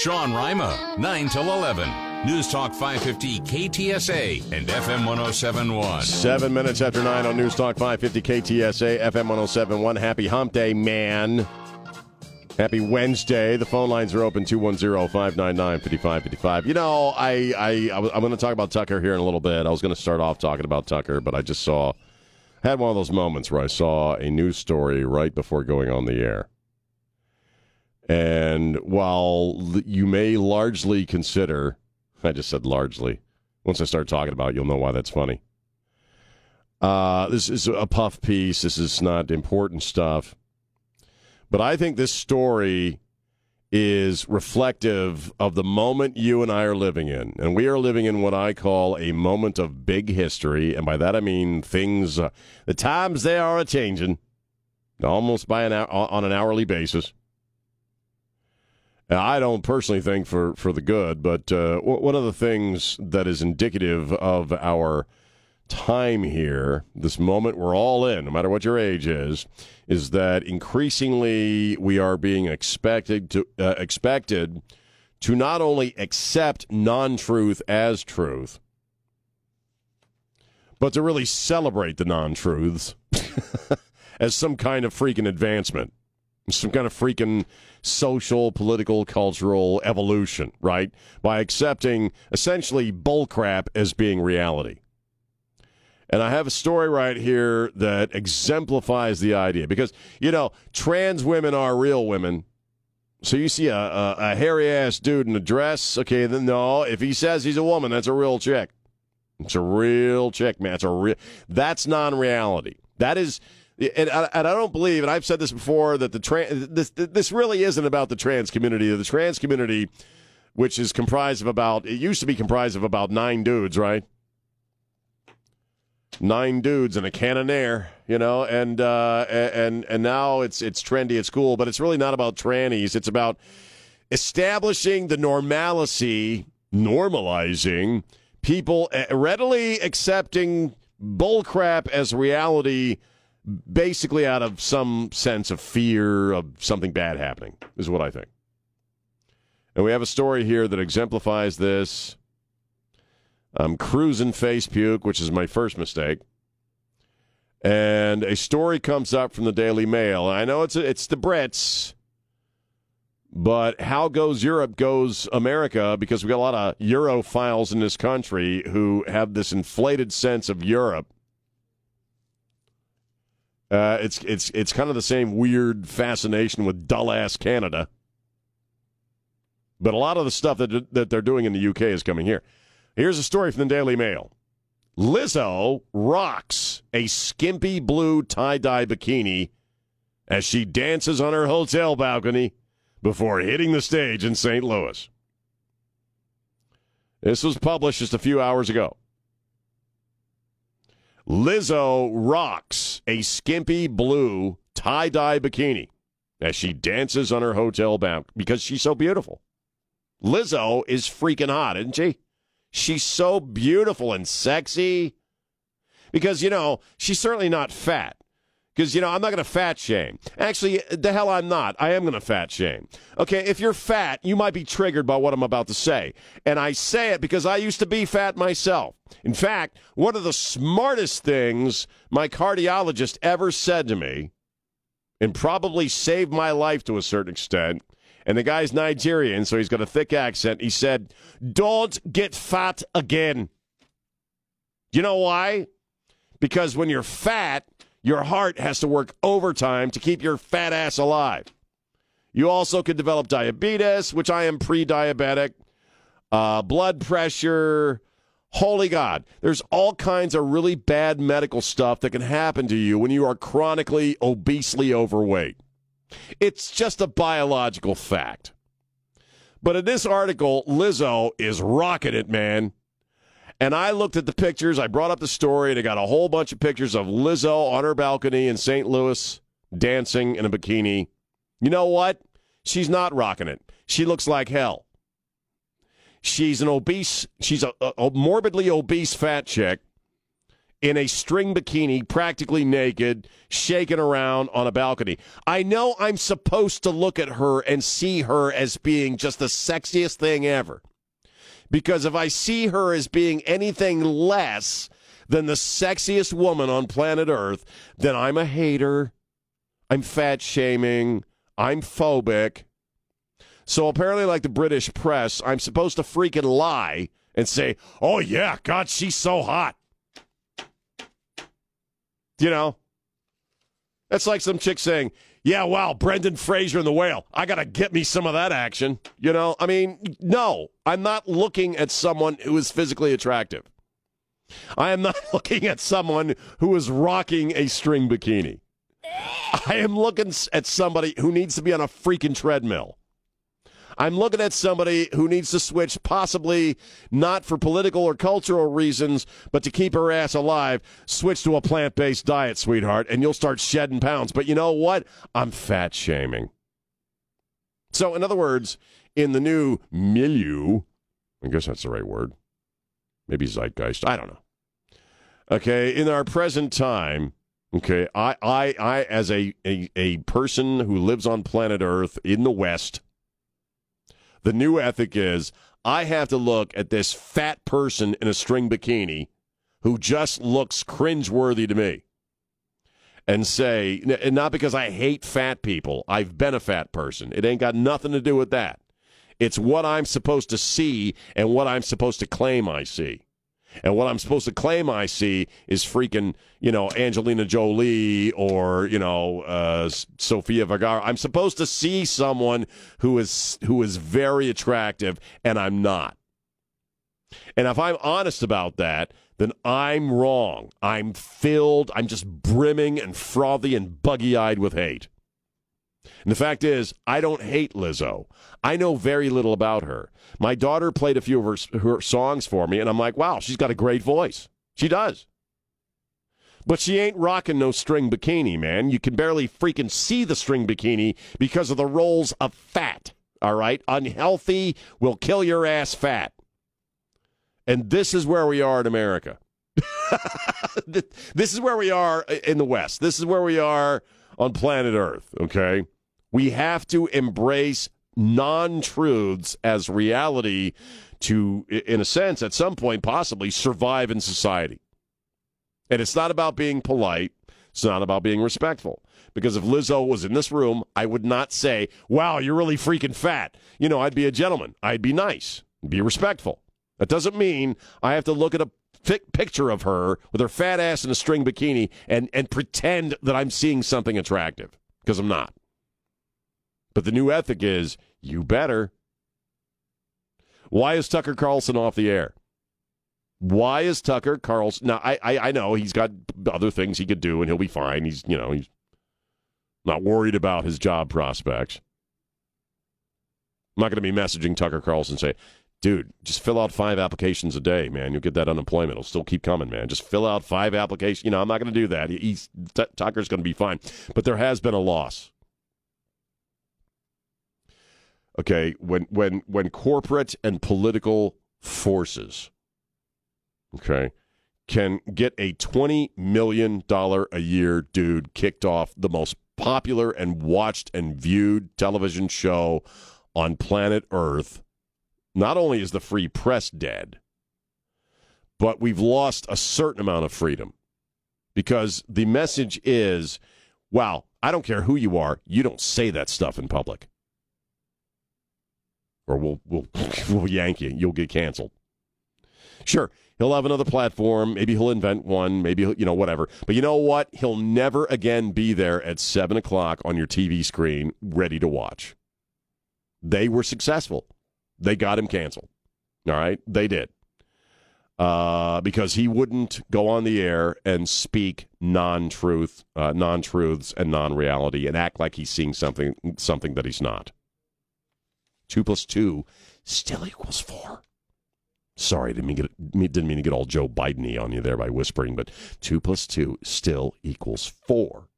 Sean Rima, 9 till 11. News Talk 550 KTSA and FM 1071. Seven minutes after nine on News Talk 550 KTSA, FM 1071. Happy Hump Day, man. Happy Wednesday. The phone lines are open 210 599 5555. You know, I, I, I'm going to talk about Tucker here in a little bit. I was going to start off talking about Tucker, but I just saw, had one of those moments where I saw a news story right before going on the air. And while you may largely consider, I just said largely, once I start talking about it, you'll know why that's funny. Uh, this is a puff piece. This is not important stuff. But I think this story is reflective of the moment you and I are living in. And we are living in what I call a moment of big history. And by that I mean things, uh, the times they are a changing almost by an on an hourly basis. I don't personally think for, for the good, but uh, one of the things that is indicative of our time here, this moment we're all in, no matter what your age is, is that increasingly we are being expected to uh, expected to not only accept non-truth as truth, but to really celebrate the non-truths as some kind of freaking advancement, some kind of freaking social, political, cultural evolution, right? By accepting essentially bullcrap as being reality. And I have a story right here that exemplifies the idea because, you know, trans women are real women. So you see a, a, a hairy ass dude in a dress, okay, then no. If he says he's a woman, that's a real chick. It's a real chick, man. It's a real. That's non-reality. That is and I, and I don't believe, and I've said this before, that the trans this this really isn't about the trans community. The trans community, which is comprised of about, it used to be comprised of about nine dudes, right? Nine dudes and a cannonair, you know, and uh, and and now it's it's trendy, it's cool, but it's really not about trannies. It's about establishing the normalcy, normalizing people uh, readily accepting bullcrap as reality basically out of some sense of fear of something bad happening, is what I think. And we have a story here that exemplifies this. I'm cruising face puke, which is my first mistake. And a story comes up from the Daily Mail. I know it's it's the Brits, but how goes Europe goes America because we got a lot of Europhiles in this country who have this inflated sense of Europe uh, it's it's it's kind of the same weird fascination with dull ass Canada. But a lot of the stuff that that they're doing in the UK is coming here. Here's a story from the Daily Mail. Lizzo rocks a skimpy blue tie-dye bikini as she dances on her hotel balcony before hitting the stage in St. Louis. This was published just a few hours ago. Lizzo rocks a skimpy blue tie dye bikini as she dances on her hotel balcony because she's so beautiful. Lizzo is freaking hot, isn't she? She's so beautiful and sexy. Because, you know, she's certainly not fat. Because, you know, I'm not going to fat shame. Actually, the hell I'm not. I am going to fat shame. Okay, if you're fat, you might be triggered by what I'm about to say. And I say it because I used to be fat myself. In fact, one of the smartest things my cardiologist ever said to me, and probably saved my life to a certain extent, and the guy's Nigerian, so he's got a thick accent, he said, Don't get fat again. You know why? Because when you're fat, your heart has to work overtime to keep your fat ass alive. You also could develop diabetes, which I am pre diabetic, uh, blood pressure. Holy God, there's all kinds of really bad medical stuff that can happen to you when you are chronically obesely overweight. It's just a biological fact. But in this article, Lizzo is rocking it, man. And I looked at the pictures. I brought up the story, and I got a whole bunch of pictures of Lizzo on her balcony in St. Louis dancing in a bikini. You know what? She's not rocking it. She looks like hell. She's an obese, she's a, a morbidly obese fat chick in a string bikini, practically naked, shaking around on a balcony. I know I'm supposed to look at her and see her as being just the sexiest thing ever. Because if I see her as being anything less than the sexiest woman on planet Earth, then I'm a hater. I'm fat shaming. I'm phobic. So apparently, like the British press, I'm supposed to freaking lie and say, oh, yeah, God, she's so hot. You know? That's like some chick saying, yeah, wow, Brendan Fraser in the whale. I got to get me some of that action. You know, I mean, no, I'm not looking at someone who is physically attractive. I am not looking at someone who is rocking a string bikini. I am looking at somebody who needs to be on a freaking treadmill. I'm looking at somebody who needs to switch, possibly not for political or cultural reasons, but to keep her ass alive, switch to a plant based diet, sweetheart, and you'll start shedding pounds. But you know what? I'm fat shaming. So, in other words, in the new milieu, I guess that's the right word, maybe zeitgeist, I don't know. Okay, in our present time, okay, I, I, I as a, a, a person who lives on planet Earth in the West, the new ethic is I have to look at this fat person in a string bikini who just looks cringeworthy to me and say, and not because I hate fat people, I've been a fat person. It ain't got nothing to do with that. It's what I'm supposed to see and what I'm supposed to claim I see. And what I'm supposed to claim I see is freaking, you know, Angelina Jolie or, you know, uh, Sofia Vergara. I'm supposed to see someone who is who is very attractive, and I'm not. And if I'm honest about that, then I'm wrong. I'm filled, I'm just brimming and frothy and buggy eyed with hate. And the fact is, I don't hate Lizzo. I know very little about her. My daughter played a few of her, her songs for me, and I'm like, wow, she's got a great voice. She does. But she ain't rocking no string bikini, man. You can barely freaking see the string bikini because of the rolls of fat. All right? Unhealthy will kill your ass fat. And this is where we are in America. this is where we are in the West. This is where we are on planet Earth, okay? We have to embrace non truths as reality to, in a sense, at some point, possibly survive in society. And it's not about being polite, it's not about being respectful. Because if Lizzo was in this room, I would not say, wow, you're really freaking fat. You know, I'd be a gentleman, I'd be nice, be respectful. That doesn't mean I have to look at a picture of her with her fat ass in a string bikini and, and pretend that I'm seeing something attractive because I'm not. But the new ethic is you better. Why is Tucker Carlson off the air? Why is Tucker Carlson? Now, I, I, I know he's got other things he could do and he'll be fine. He's, you know, he's not worried about his job prospects. I'm not going to be messaging Tucker Carlson say, dude, just fill out five applications a day, man. You'll get that unemployment. It'll still keep coming, man. Just fill out five applications. You know, I'm not going to do that. He's, Tucker's going to be fine. But there has been a loss. Okay, when when when corporate and political forces, okay, can get a twenty million dollar a year dude kicked off the most popular and watched and viewed television show on planet Earth, not only is the free press dead, but we've lost a certain amount of freedom because the message is, wow, I don't care who you are, you don't say that stuff in public or we'll we'll we'll yank you. You'll get canceled. Sure, he'll have another platform. Maybe he'll invent one. Maybe you know whatever. But you know what? He'll never again be there at seven o'clock on your TV screen, ready to watch. They were successful. They got him canceled. All right, they did. Uh, because he wouldn't go on the air and speak non-truth, uh, non-truths, and non-reality, and act like he's seeing something something that he's not. Two plus two still equals four. Sorry, didn't mean, get, didn't mean to get all Joe Biden on you there by whispering, but two plus two still equals four.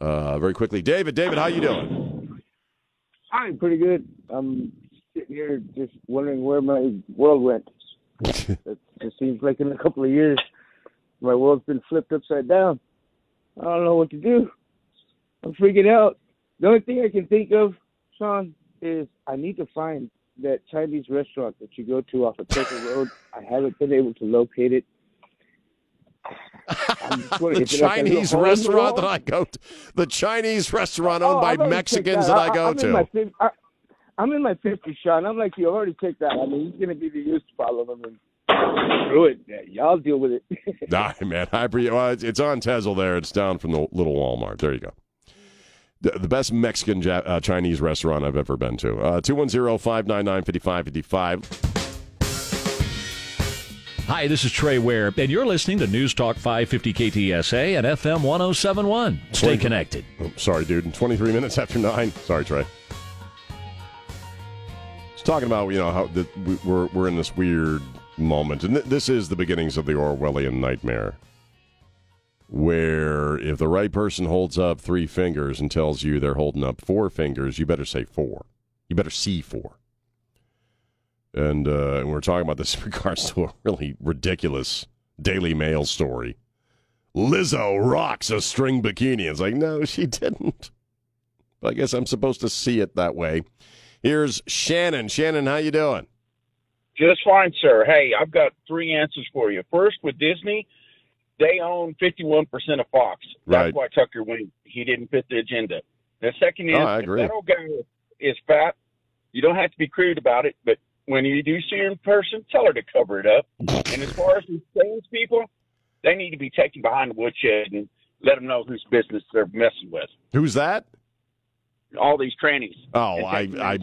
Uh, very quickly, David. David, how you doing? I'm pretty good. I'm sitting here just wondering where my world went. it just seems like in a couple of years, my world's been flipped upside down. I don't know what to do. I'm freaking out. The only thing I can think of, Sean, is I need to find that Chinese restaurant that you go to off of Turkey Road. I haven't been able to locate it. the Chinese like restaurant that I go to, the Chinese restaurant owned oh, by Mexicans that. that. I go I'm to. In my, I, I'm in my 50s, Sean. I'm like, you already take that. I mean, he's going to be the used problem. I mean, screw it. Y'all deal with it. nah, man. I, well, it's on Tesla there. It's down from the little Walmart. There you go. The, the best Mexican uh, Chinese restaurant I've ever been to. Uh, 210 599 5555. Hi, this is Trey Ware, and you're listening to News Talk 550 KTSA and FM 1071. Stay 20, connected. Oh, sorry, dude. 23 minutes after 9. Sorry, Trey. It's talking about, you know, how the, we're, we're in this weird moment, and th- this is the beginnings of the Orwellian nightmare. Where if the right person holds up three fingers and tells you they're holding up four fingers, you better say four. You better see four. And, uh, and we're talking about this in regards to a really ridiculous Daily Mail story. Lizzo rocks a string bikini. It's like, no, she didn't. But I guess I'm supposed to see it that way. Here's Shannon. Shannon, how you doing? Just fine, sir. Hey, I've got three answers for you. First, with Disney, they own 51% of Fox. That's right. why Tucker went. He didn't fit the agenda. The second is, oh, I agree. that old guy is fat, you don't have to be crude about it, but when you do see her in person, tell her to cover it up. and as far as the trans people, they need to be taken behind the woodshed and let them know whose business they're messing with. Who's that? All these trannies. Oh, I, I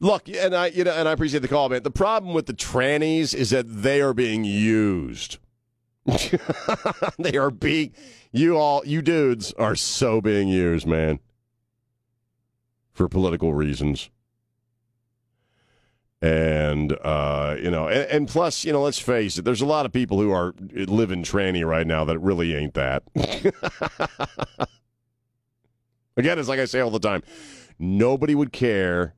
look, and I, you know, and I appreciate the call, man. The problem with the trannies is that they are being used. they are being you all, you dudes are so being used, man, for political reasons and uh, you know, and, and, plus, you know, let's face it, there's a lot of people who are living tranny right now that really ain't that. Again, it's like I say all the time, nobody would care,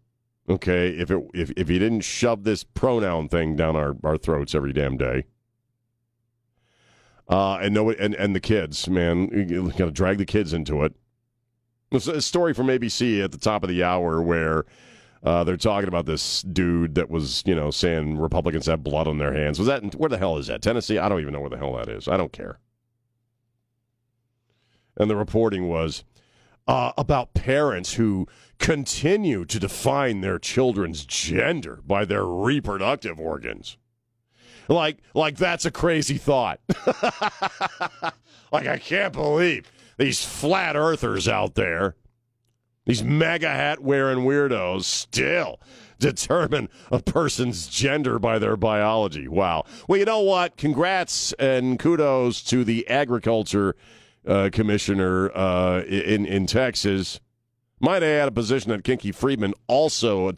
okay, if it if if you didn't shove this pronoun thing down our, our throats every damn day. Uh, and no, and and the kids, man, you got to drag the kids into it. It's a story from ABC at the top of the hour where uh, they're talking about this dude that was, you know, saying Republicans have blood on their hands. Was that where the hell is that? Tennessee? I don't even know where the hell that is. I don't care. And the reporting was uh, about parents who continue to define their children's gender by their reproductive organs. Like, like that's a crazy thought. like I can't believe these flat earthers out there these mega hat wearing weirdos still determine a person's gender by their biology. Wow. Well, you know what? Congrats and kudos to the agriculture uh, commissioner uh, in in Texas. Might add a position that Kinky Friedman also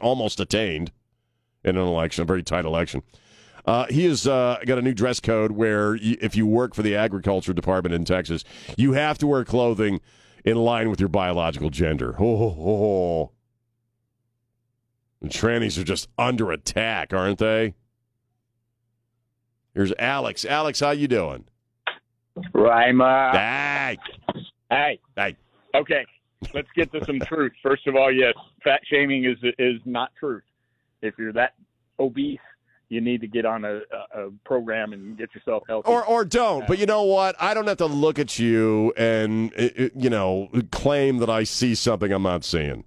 almost attained in an election, a very tight election. Uh, he has uh, got a new dress code where if you work for the agriculture department in Texas, you have to wear clothing in line with your biological gender. Oh, oh, oh. And trannies are just under attack, aren't they? Here's Alex. Alex, how you doing? Rima. Uh, hey. Hey. Hey. Okay. Let's get to some truth. First of all, yes, fat shaming is is not truth. If you're that obese, you need to get on a, a, program and get yourself healthy. Or, or don't. But you know what? I don't have to look at you and, you know, claim that I see something I'm not seeing.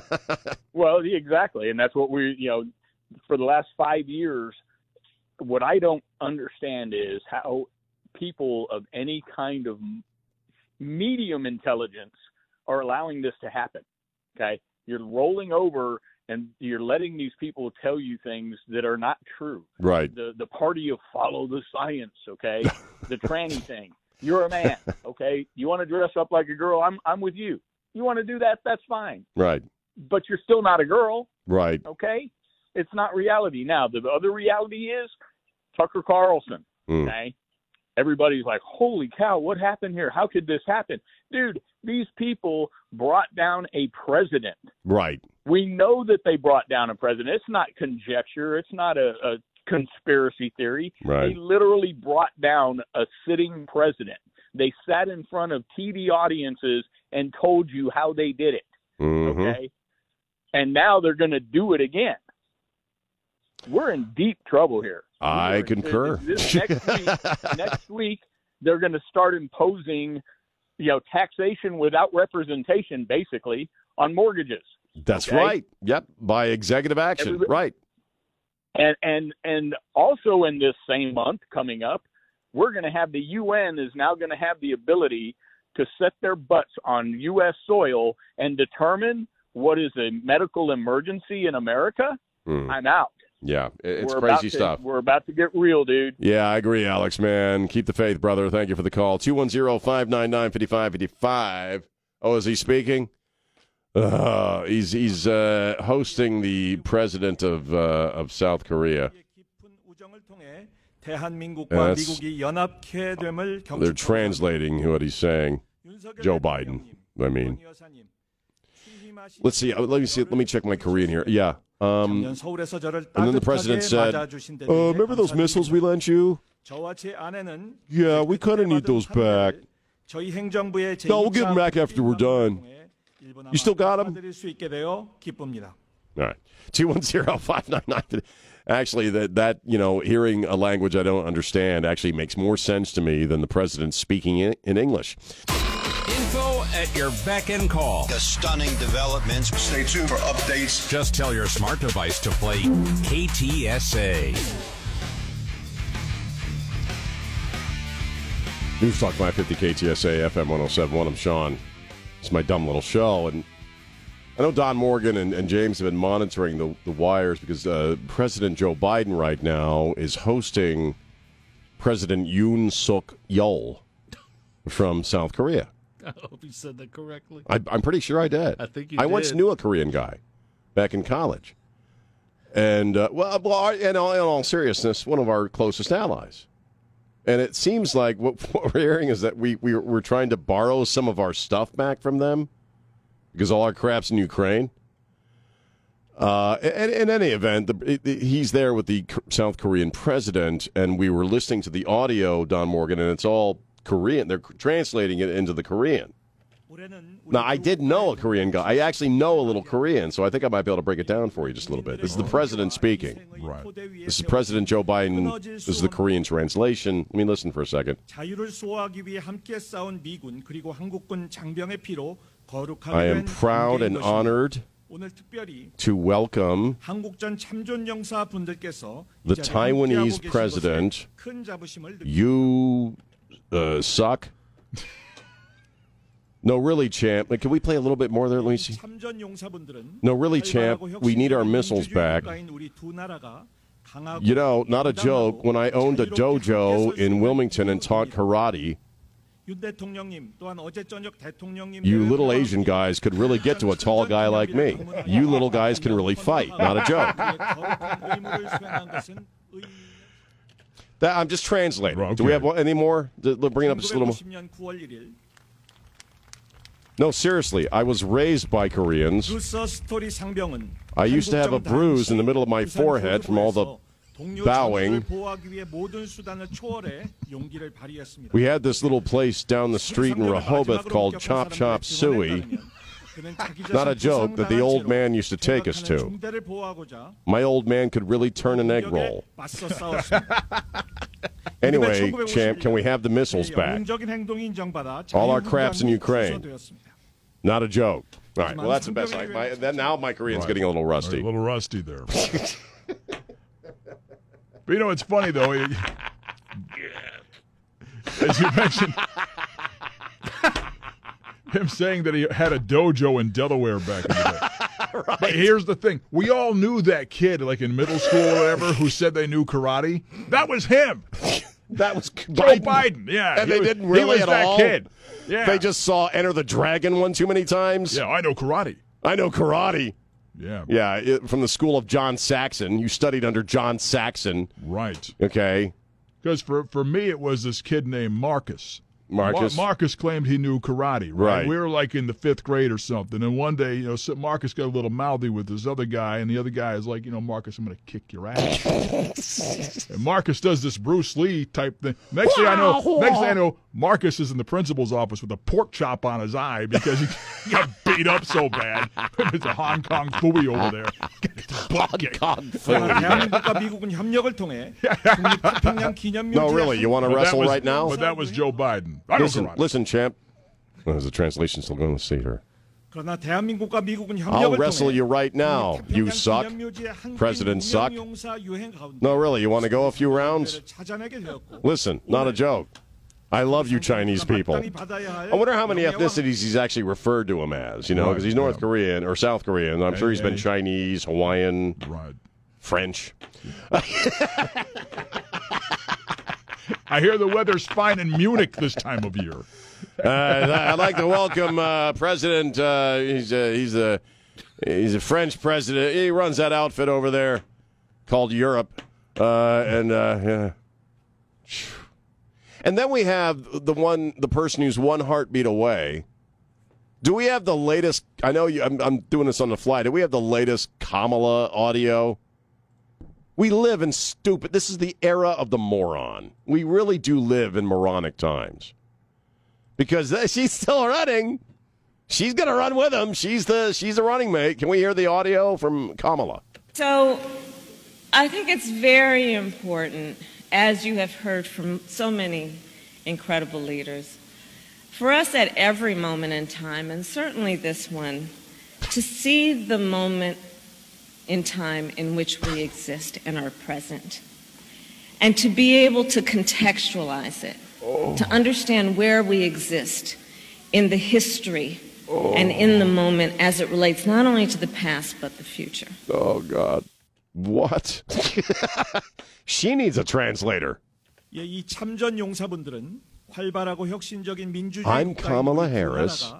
well, exactly. And that's what we, you know, for the last five years, what I don't understand is how people of any kind of medium intelligence are allowing this to happen. Okay. You're rolling over and you're letting these people tell you things that are not true. Right. The the party of follow the science, okay? the tranny thing. You're a man, okay? You want to dress up like a girl? I'm I'm with you. You want to do that? That's fine. Right. But you're still not a girl. Right. Okay? It's not reality. Now, the other reality is Tucker Carlson, mm. okay? Everybody's like, "Holy cow, what happened here? How could this happen?" Dude, these people brought down a president. Right we know that they brought down a president. It's not conjecture. It's not a, a conspiracy theory. Right. They literally brought down a sitting president. They sat in front of TV audiences and told you how they did it. Mm-hmm. Okay. And now they're going to do it again. We're in deep trouble here. I concur. This, next week, next week they're going to start imposing, you know, taxation without representation, basically, on mortgages. That's okay? right. Yep, by executive action. Everybody- right. And and and also in this same month coming up, we're going to have the UN is now going to have the ability to set their butts on U.S. soil and determine what is a medical emergency in America. Mm. I'm out. Yeah, it's we're crazy to, stuff. We're about to get real, dude. Yeah, I agree, Alex, man. Keep the faith, brother. Thank you for the call. 210 599 5555. Oh, is he speaking? Uh, he's he's uh, hosting the president of, uh, of South Korea. they're translating what he's saying. Joe Biden, I mean. Let's see. Uh, let me see. Let me check my Korean here. Yeah. Um, and then the president said, uh, "Remember those missiles we lent you? Yeah, we kind of need those back. No, we'll give them back after we're done. You still got them? All right. Two one zero five nine nine. Actually, that that you know, hearing a language I don't understand actually makes more sense to me than the president speaking in, in English." Info at your beck and call. The stunning developments. Stay tuned for updates. Just tell your smart device to play KTSA. News Talk 550 KTSA FM 1071. I'm Sean. It's my dumb little show. And I know Don Morgan and, and James have been monitoring the, the wires because uh, President Joe Biden right now is hosting President Yoon Suk Yeol from South Korea. I hope you said that correctly. I, I'm pretty sure I did. I think you I once knew a Korean guy back in college. And, uh, well, well, in all, in all seriousness, one of our closest allies. And it seems like what, what we're hearing is that we, we, we're trying to borrow some of our stuff back from them because all our crap's in Ukraine. Uh, in, in any event, the, the, he's there with the South Korean president, and we were listening to the audio, Don Morgan, and it's all Korean. They're translating it into the Korean. Now, I did know a Korean guy. I actually know a little Korean, so I think I might be able to break it down for you just a little bit. This is the president speaking. Right. This is President Joe Biden. This is the Korean translation. Let me listen for a second. I am proud and honored to welcome the Taiwanese president, Yu uh, suck. No, really, champ. Can we play a little bit more there? Let me see. No, really, champ. We need our missiles back. You know, not a joke. When I owned a dojo in Wilmington and taught karate, you little Asian guys could really get to a tall guy like me. You little guys can really fight. Not a joke. That, I'm just translating. Do we have any more? Bringing up just a little more. No, seriously, I was raised by Koreans. I used to have a bruise in the middle of my forehead from all the bowing. We had this little place down the street in Rehoboth called Chop Chop Suey. Not a joke that the old man used to take us to. My old man could really turn an egg roll. anyway, champ, can we have the missiles back? All our craps in Ukraine. Not a joke. All right. Well, that's the best. My, that, now my Korean's right. getting a little rusty. Right, a little rusty there. but you know, it's funny though. As you mentioned him saying that he had a dojo in Delaware back in the day. But here's the thing: we all knew that kid, like in middle school or whatever, who said they knew karate. That was him, That was Joe Biden. Yeah, And they was- didn't he really was at that all. kid. Yeah, They just saw Enter the Dragon one too many times. yeah. I know karate. I know karate. Yeah, Yeah, it, from the school of John Saxon. You studied under John Saxon. right. Okay. Because for for me, it was this kid named Marcus. Marcus. Mar- Marcus claimed he knew karate. Right? right? We were like in the fifth grade or something, and one day, you know, Marcus got a little mouthy with this other guy, and the other guy is like, you know, Marcus, I'm going to kick your ass. and Marcus does this Bruce Lee type thing. Next thing I know, next thing I know, Marcus is in the principal's office with a pork chop on his eye because he got beat up so bad. It's a Hong Kong fooey over there. No, really, you want to wrestle was, right now? But that was Joe Biden. I listen, listen, champ. Oh, is the translation still going to see her? I'll wrestle you right now. You suck. President suck. No, really, you want to go a few rounds? Listen, not a joke. I love you Chinese people. I wonder how many ethnicities he's actually referred to him as, you know, because he's North yeah. Korean or South Korean. I'm sure he's been Chinese, Hawaiian, right. French. I hear the weather's fine in Munich this time of year. Uh, I'd like to welcome uh, President. Uh, he's a, he's a he's a French president. He runs that outfit over there called Europe, uh, and uh, yeah. And then we have the one, the person who's one heartbeat away. Do we have the latest? I know you, I'm, I'm doing this on the fly. Do we have the latest Kamala audio? We live in stupid. This is the era of the moron. We really do live in moronic times. Because she's still running. She's going to run with him. She's the she's the running mate. Can we hear the audio from Kamala? So, I think it's very important as you have heard from so many incredible leaders, for us at every moment in time, and certainly this one, to see the moment in time in which we exist and are present, and to be able to contextualize it, oh. to understand where we exist in the history oh. and in the moment as it relates not only to the past but the future. Oh, God. What? she needs a translator. 예, 이 참전 용사분들은 활발하고 혁신적인 민주주의 I'm Kamala Harris.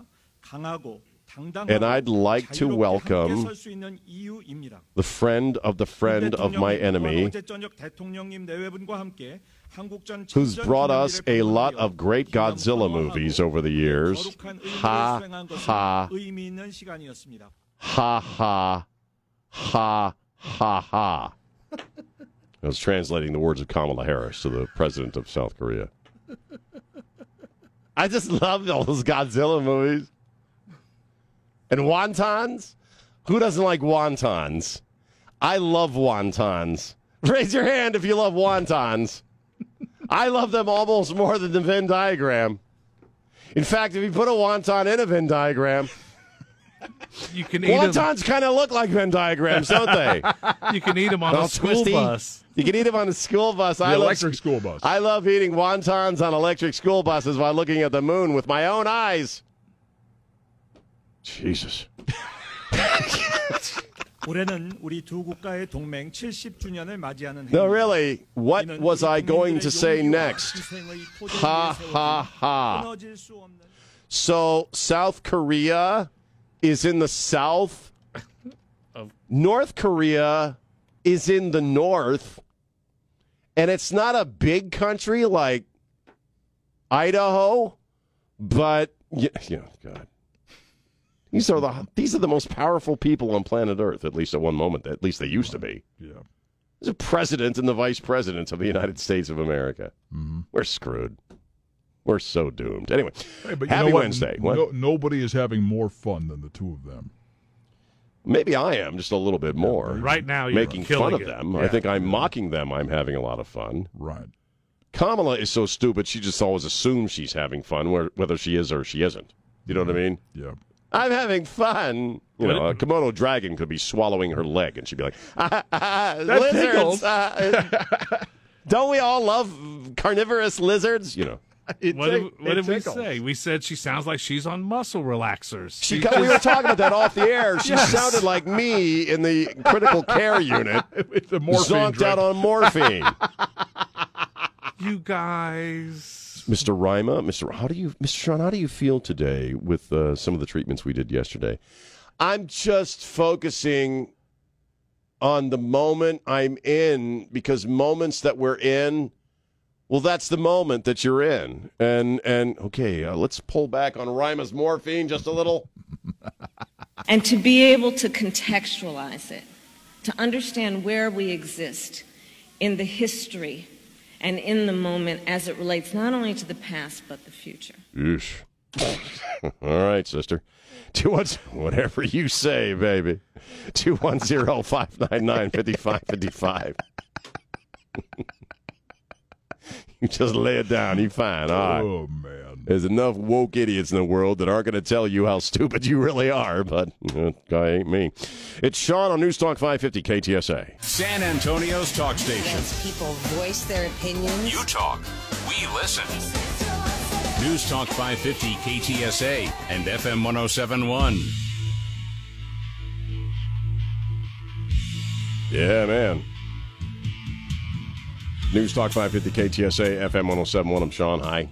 강하고 and I'd like to welcome the friend of the friend of my enemy who's brought us a lot of great Godzilla movies over the years. Ha, ha, ha, ha, ha, ha, ha. I was translating the words of Kamala Harris to the president of South Korea. I just love all those Godzilla movies. And wontons? Who doesn't like wontons? I love wontons. Raise your hand if you love wontons. I love them almost more than the Venn diagram. In fact, if you put a wonton in a Venn diagram, you can eat wontons kind of look like Venn diagrams, don't they? you can eat them on a school twisty. bus. You can eat them on a school bus. The I electric love, school bus. I love eating wontons on electric school buses while looking at the moon with my own eyes. Jesus. 올해는 우리 두 국가의 동맹 70주년을 맞이하는 No, really. What was I going to say next? Ha ha ha. So South Korea is in the south. North Korea is in the north. And it's not a big country like Idaho, but yeah, yeah God. These are the these are the most powerful people on planet Earth, at least at one moment. At least they used to be. Yeah. There's a president and the vice presidents of the United States of America. Mm-hmm. We're screwed. We're so doomed. Anyway, hey, happy Wednesday. What? No, nobody is having more fun than the two of them. Maybe I am just a little bit more. Right now, making fun of it. them. Yeah. I think I'm mocking them. I'm having a lot of fun. Right. Kamala is so stupid. She just always assumes she's having fun, whether she is or she isn't. You know what I mean? Yeah. I'm having fun. You know, a Komodo dragon could be swallowing her leg, and she'd be like, ah, ah, lizards. Uh, don't we all love carnivorous lizards? You know. It what did, what did we say? We said she sounds like she's on muscle relaxers. She, we were talking about that off the air. She yes. sounded like me in the critical care unit, with the morphine zonked out on morphine. you guys. Mr. Rima, Mr. How do you, Mr. Sean? How do you feel today with uh, some of the treatments we did yesterday? I'm just focusing on the moment I'm in because moments that we're in Well, that's the moment that you're in, and and okay, uh, let's pull back on Rima's morphine just a little, and to be able to contextualize it, to understand where we exist in the history and in the moment as it relates not only to the past but the future. Yeesh. All right, sister. Two one, whatever you say, baby. Two one zero five nine nine fifty five fifty five. You just lay it down. You fine. All right. Oh man. There's enough woke idiots in the world that aren't going to tell you how stupid you really are, but uh, guy ain't me. It's Sean on News Talk 550 KTSA. San Antonio's talk station. people voice their opinions. You talk. We listen. News Talk 550 KTSA and FM 1071. Yeah, man. News Talk 550 KTSA FM 1071. I'm Sean. Hi.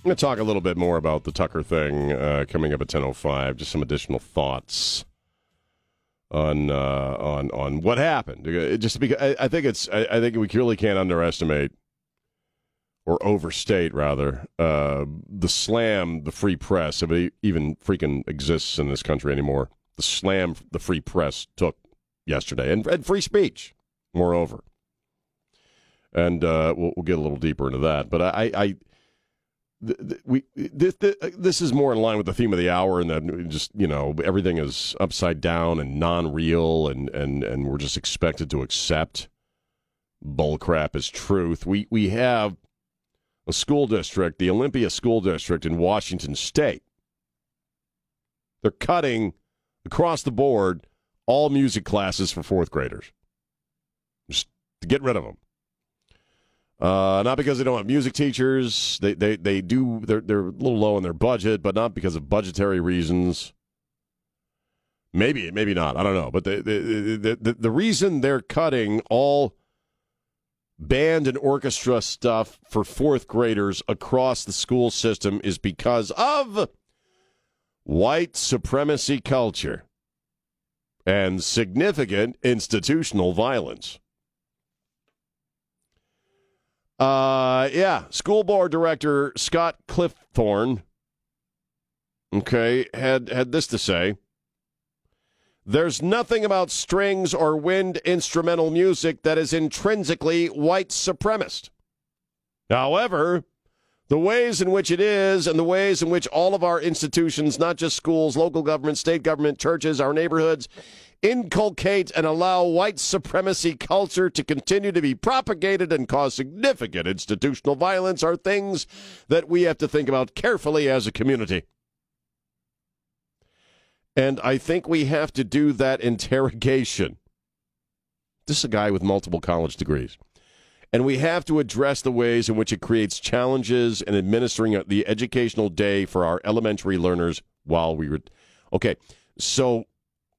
I'm going to talk a little bit more about the Tucker thing uh, coming up at 10:05. Just some additional thoughts on uh, on on what happened. Uh, just because I, I think it's I, I, think we really can't underestimate or overstate rather uh, the slam the free press if it even freaking exists in this country anymore. The slam the free press took yesterday and, and free speech. Moreover and uh, we'll, we'll, get a little deeper into that. But I, I we this, this is more in line with the theme of the hour, and that just you know everything is upside down and non-real, and and and we're just expected to accept bullcrap as truth. We we have a school district, the Olympia School District in Washington State. They're cutting across the board all music classes for fourth graders. Just to get rid of them. Uh, not because they don't have music teachers. They they they do. They're they're a little low in their budget, but not because of budgetary reasons. Maybe maybe not. I don't know. But the the the, the reason they're cutting all band and orchestra stuff for fourth graders across the school system is because of white supremacy culture and significant institutional violence. Uh, yeah, school board director Scott Clifthorne. Okay, had had this to say. There's nothing about strings or wind instrumental music that is intrinsically white supremacist. However, the ways in which it is and the ways in which all of our institutions, not just schools, local government, state government, churches, our neighborhoods, inculcate and allow white supremacy culture to continue to be propagated and cause significant institutional violence are things that we have to think about carefully as a community. And I think we have to do that interrogation. This is a guy with multiple college degrees. And we have to address the ways in which it creates challenges in administering the educational day for our elementary learners while we were. Okay, so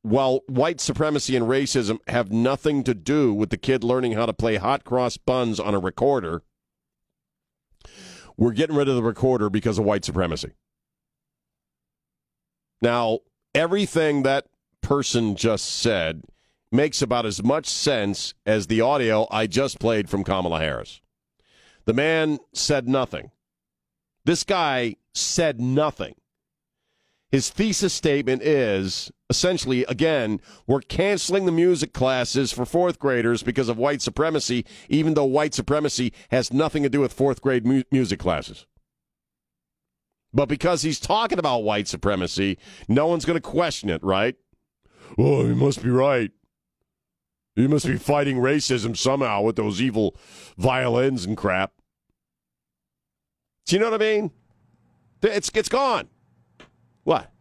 while white supremacy and racism have nothing to do with the kid learning how to play hot cross buns on a recorder, we're getting rid of the recorder because of white supremacy. Now, everything that person just said makes about as much sense as the audio I just played from Kamala Harris. The man said nothing. This guy said nothing. His thesis statement is essentially, again, we're canceling the music classes for fourth graders because of white supremacy, even though white supremacy has nothing to do with fourth grade mu- music classes. But because he's talking about white supremacy, no one's going to question it, right? Oh, he must be right. He must be fighting racism somehow with those evil violins and crap. Do you know what I mean? It's it's gone. What?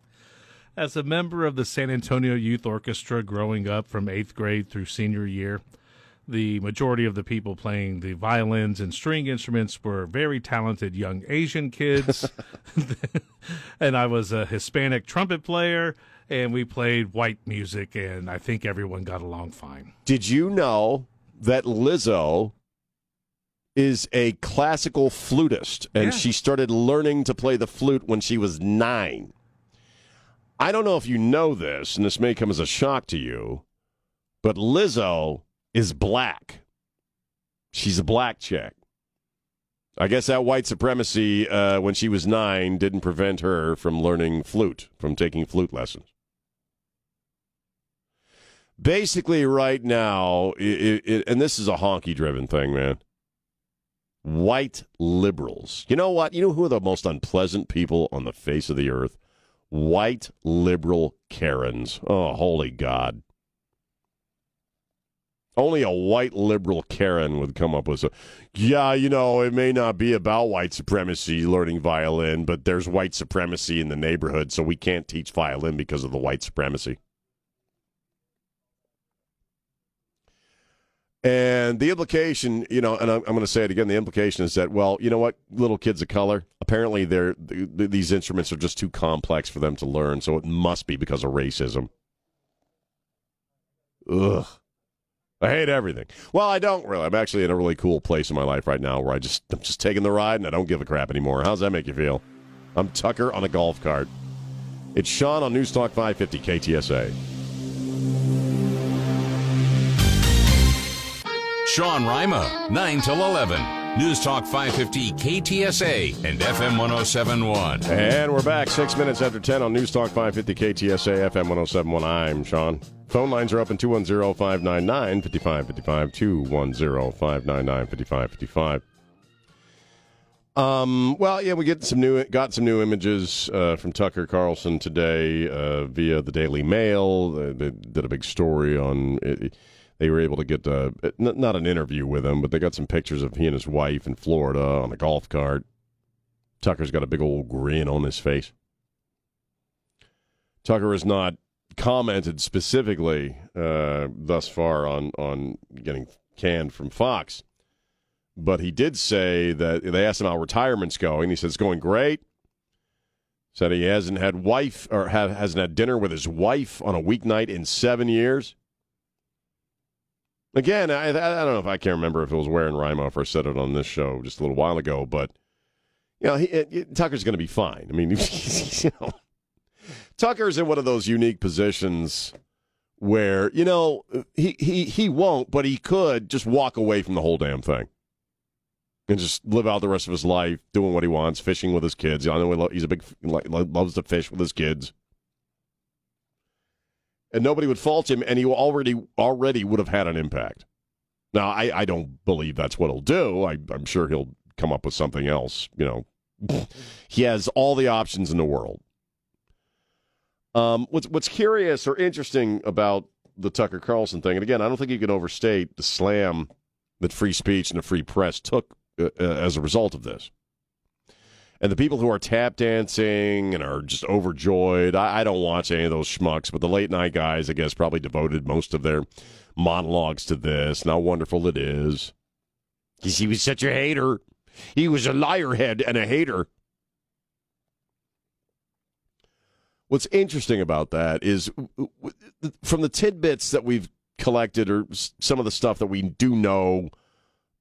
As a member of the San Antonio Youth Orchestra growing up from eighth grade through senior year, the majority of the people playing the violins and string instruments were very talented young Asian kids. and I was a Hispanic trumpet player, and we played white music, and I think everyone got along fine. Did you know that Lizzo is a classical flutist, and yeah. she started learning to play the flute when she was nine? I don't know if you know this, and this may come as a shock to you, but Lizzo is black. She's a black chick. I guess that white supremacy, uh, when she was nine, didn't prevent her from learning flute, from taking flute lessons. Basically, right now, it, it, and this is a honky driven thing, man. White liberals. You know what? You know who are the most unpleasant people on the face of the earth? White liberal Karens. Oh, holy God. Only a white liberal Karen would come up with a, yeah, you know, it may not be about white supremacy learning violin, but there's white supremacy in the neighborhood, so we can't teach violin because of the white supremacy. And the implication, you know, and I'm, I'm going to say it again. The implication is that, well, you know what, little kids of color, apparently they're these instruments are just too complex for them to learn, so it must be because of racism. Ugh. I hate everything. Well, I don't really. I'm actually in a really cool place in my life right now where I just I'm just taking the ride and I don't give a crap anymore. How's that make you feel? I'm Tucker on a golf cart. It's Sean on News Talk 550 KTSA. Sean Rima, 9 till 11. News Talk 550 KTSA and FM 1071. And we're back six minutes after 10 on News Talk 550 KTSA, FM 1071. I'm Sean. Phone lines are open 210 599 5555. 210 599 5555. Um, well, yeah, we get some new got some new images uh, from Tucker Carlson today uh, via the Daily Mail. They, they, did a big story on. It. They were able to get uh, not an interview with him, but they got some pictures of he and his wife in Florida on a golf cart. Tucker's got a big old grin on his face. Tucker has not commented specifically uh, thus far on on getting canned from Fox, but he did say that they asked him how retirement's going. He said it's going great. Said he hasn't had wife or hasn't had dinner with his wife on a weeknight in seven years. Again, I, I don't know if I can't remember if it was Ware and Rima or said it on this show just a little while ago, but you know, he, Tucker's going to be fine. I mean, you know, Tucker's in one of those unique positions where you know he he he won't, but he could just walk away from the whole damn thing and just live out the rest of his life doing what he wants, fishing with his kids. I know he's a big loves to fish with his kids, and nobody would fault him, and he already already would have had an impact. Now, I, I don't believe that's what he'll do. I, I'm sure he'll come up with something else. You know, he has all the options in the world. Um, what's what's curious or interesting about the Tucker Carlson thing, and again, I don't think you can overstate the slam that free speech and the free press took uh, uh, as a result of this. And the people who are tap dancing and are just overjoyed, I, I don't watch any of those schmucks, but the late night guys, I guess, probably devoted most of their monologues to this and how wonderful it is. Because he was such a hater. He was a liar head and a hater. What's interesting about that is from the tidbits that we've collected or some of the stuff that we do know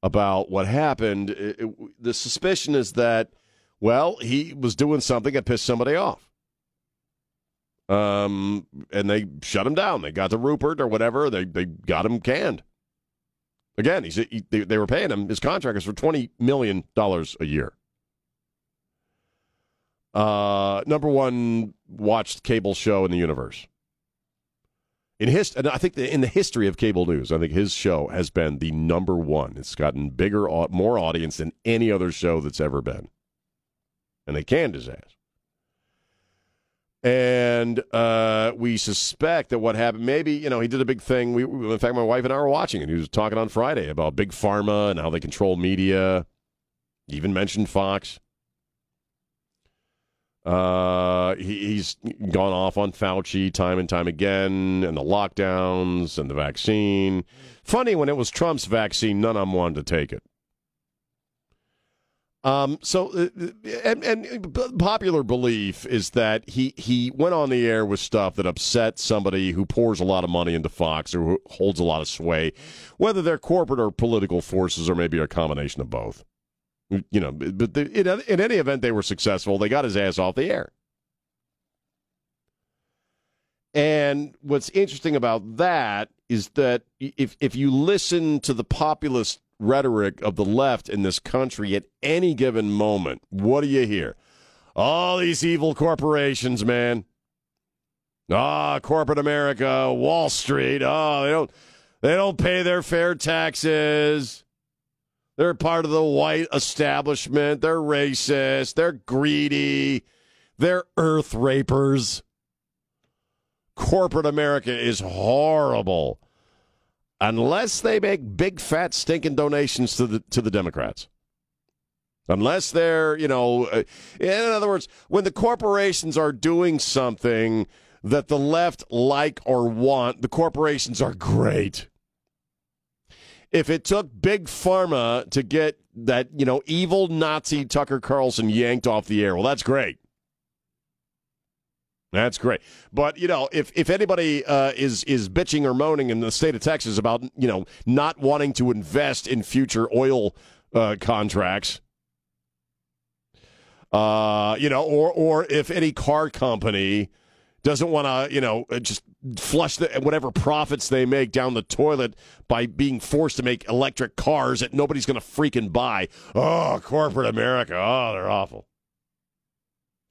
about what happened, it, it, the suspicion is that, well, he was doing something that pissed somebody off. Um, and they shut him down. They got to Rupert or whatever. They they got him canned. Again, he's he, they, they were paying him. His contract is for twenty million dollars a year. Uh, number one watched cable show in the universe. In his, and I think in the history of cable news, I think his show has been the number one. It's gotten bigger, more audience than any other show that's ever been, and they canned his ass. And uh, we suspect that what happened, maybe you know, he did a big thing. We, in fact, my wife and I were watching it. He was talking on Friday about big pharma and how they control media. He even mentioned Fox. Uh, he, he's gone off on Fauci time and time again, and the lockdowns and the vaccine. Funny, when it was Trump's vaccine, none of them wanted to take it. Um, so, uh, and, and popular belief is that he, he went on the air with stuff that upset somebody who pours a lot of money into Fox or who holds a lot of sway, whether they're corporate or political forces or maybe a combination of both. You know, but in, in any event, they were successful. They got his ass off the air. And what's interesting about that is that if if you listen to the populist rhetoric of the left in this country at any given moment, what do you hear? All these evil corporations, man. Ah, corporate America, Wall Street. Oh, they don't they don't pay their fair taxes. They're part of the white establishment. They're racist. They're greedy. They're earth rapers. Corporate America is horrible unless they make big fat stinking donations to the to the Democrats. Unless they're, you know, uh, in other words, when the corporations are doing something that the left like or want, the corporations are great. If it took big pharma to get that, you know, evil Nazi Tucker Carlson yanked off the air, well, that's great. That's great. But you know, if if anybody uh, is is bitching or moaning in the state of Texas about you know not wanting to invest in future oil uh, contracts, uh, you know, or or if any car company doesn't want to, you know, just flush the, whatever profits they make down the toilet by being forced to make electric cars that nobody's going to freaking buy. Oh, corporate America. Oh, they're awful.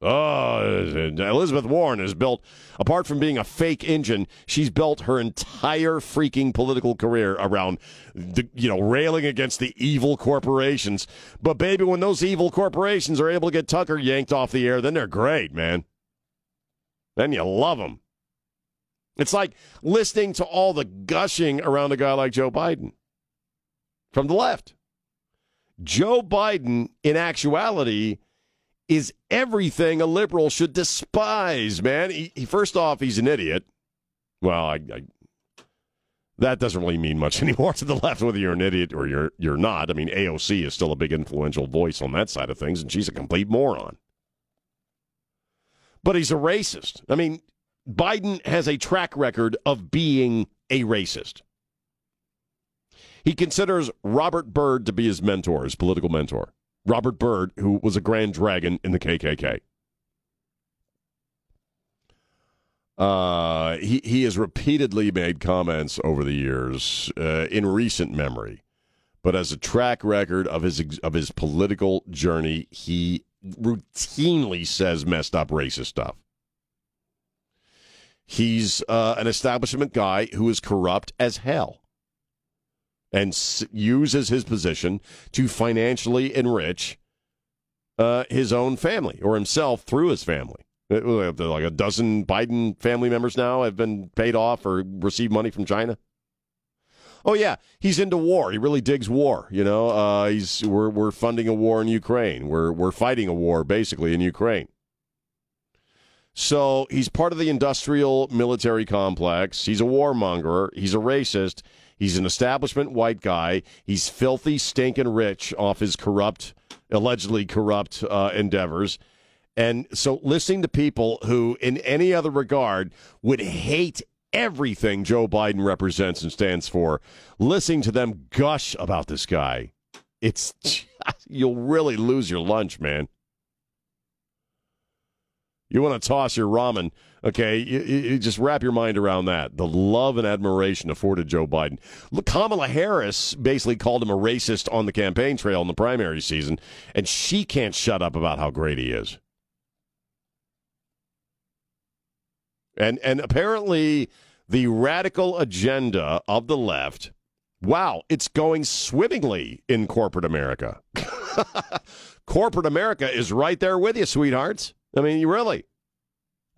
Oh, uh, Elizabeth Warren has built, apart from being a fake engine, she's built her entire freaking political career around, the, you know, railing against the evil corporations. But baby, when those evil corporations are able to get Tucker yanked off the air, then they're great, man. Then you love them. It's like listening to all the gushing around a guy like Joe Biden from the left. Joe Biden, in actuality, is everything a liberal should despise, man. He, he, first off, he's an idiot. Well, I, I, that doesn't really mean much anymore to the left, whether you're an idiot or you're you're not. I mean, AOC is still a big influential voice on that side of things, and she's a complete moron. But he's a racist. I mean, Biden has a track record of being a racist. He considers Robert Byrd to be his mentor, his political mentor. Robert Byrd, who was a grand dragon in the KKK. Uh, he he has repeatedly made comments over the years uh, in recent memory, but as a track record of his of his political journey, he routinely says messed up racist stuff. He's uh, an establishment guy who is corrupt as hell and s- uses his position to financially enrich uh, his own family or himself through his family. Like a dozen Biden family members now have been paid off or received money from China. Oh yeah, he's into war. He really digs war. You know, uh, he's we're we're funding a war in Ukraine. We're we're fighting a war basically in Ukraine. So he's part of the industrial military complex. He's a warmonger. He's a racist. He's an establishment white guy. He's filthy, stinking rich off his corrupt, allegedly corrupt uh, endeavors. And so listening to people who, in any other regard, would hate everything Joe Biden represents and stands for, listening to them gush about this guy, it's you'll really lose your lunch, man. You want to toss your ramen, okay? You, you, just wrap your mind around that. The love and admiration afforded Joe Biden. Kamala Harris basically called him a racist on the campaign trail in the primary season, and she can't shut up about how great he is. And and apparently the radical agenda of the left, wow, it's going swimmingly in corporate America. corporate America is right there with you, sweethearts. I mean, you really.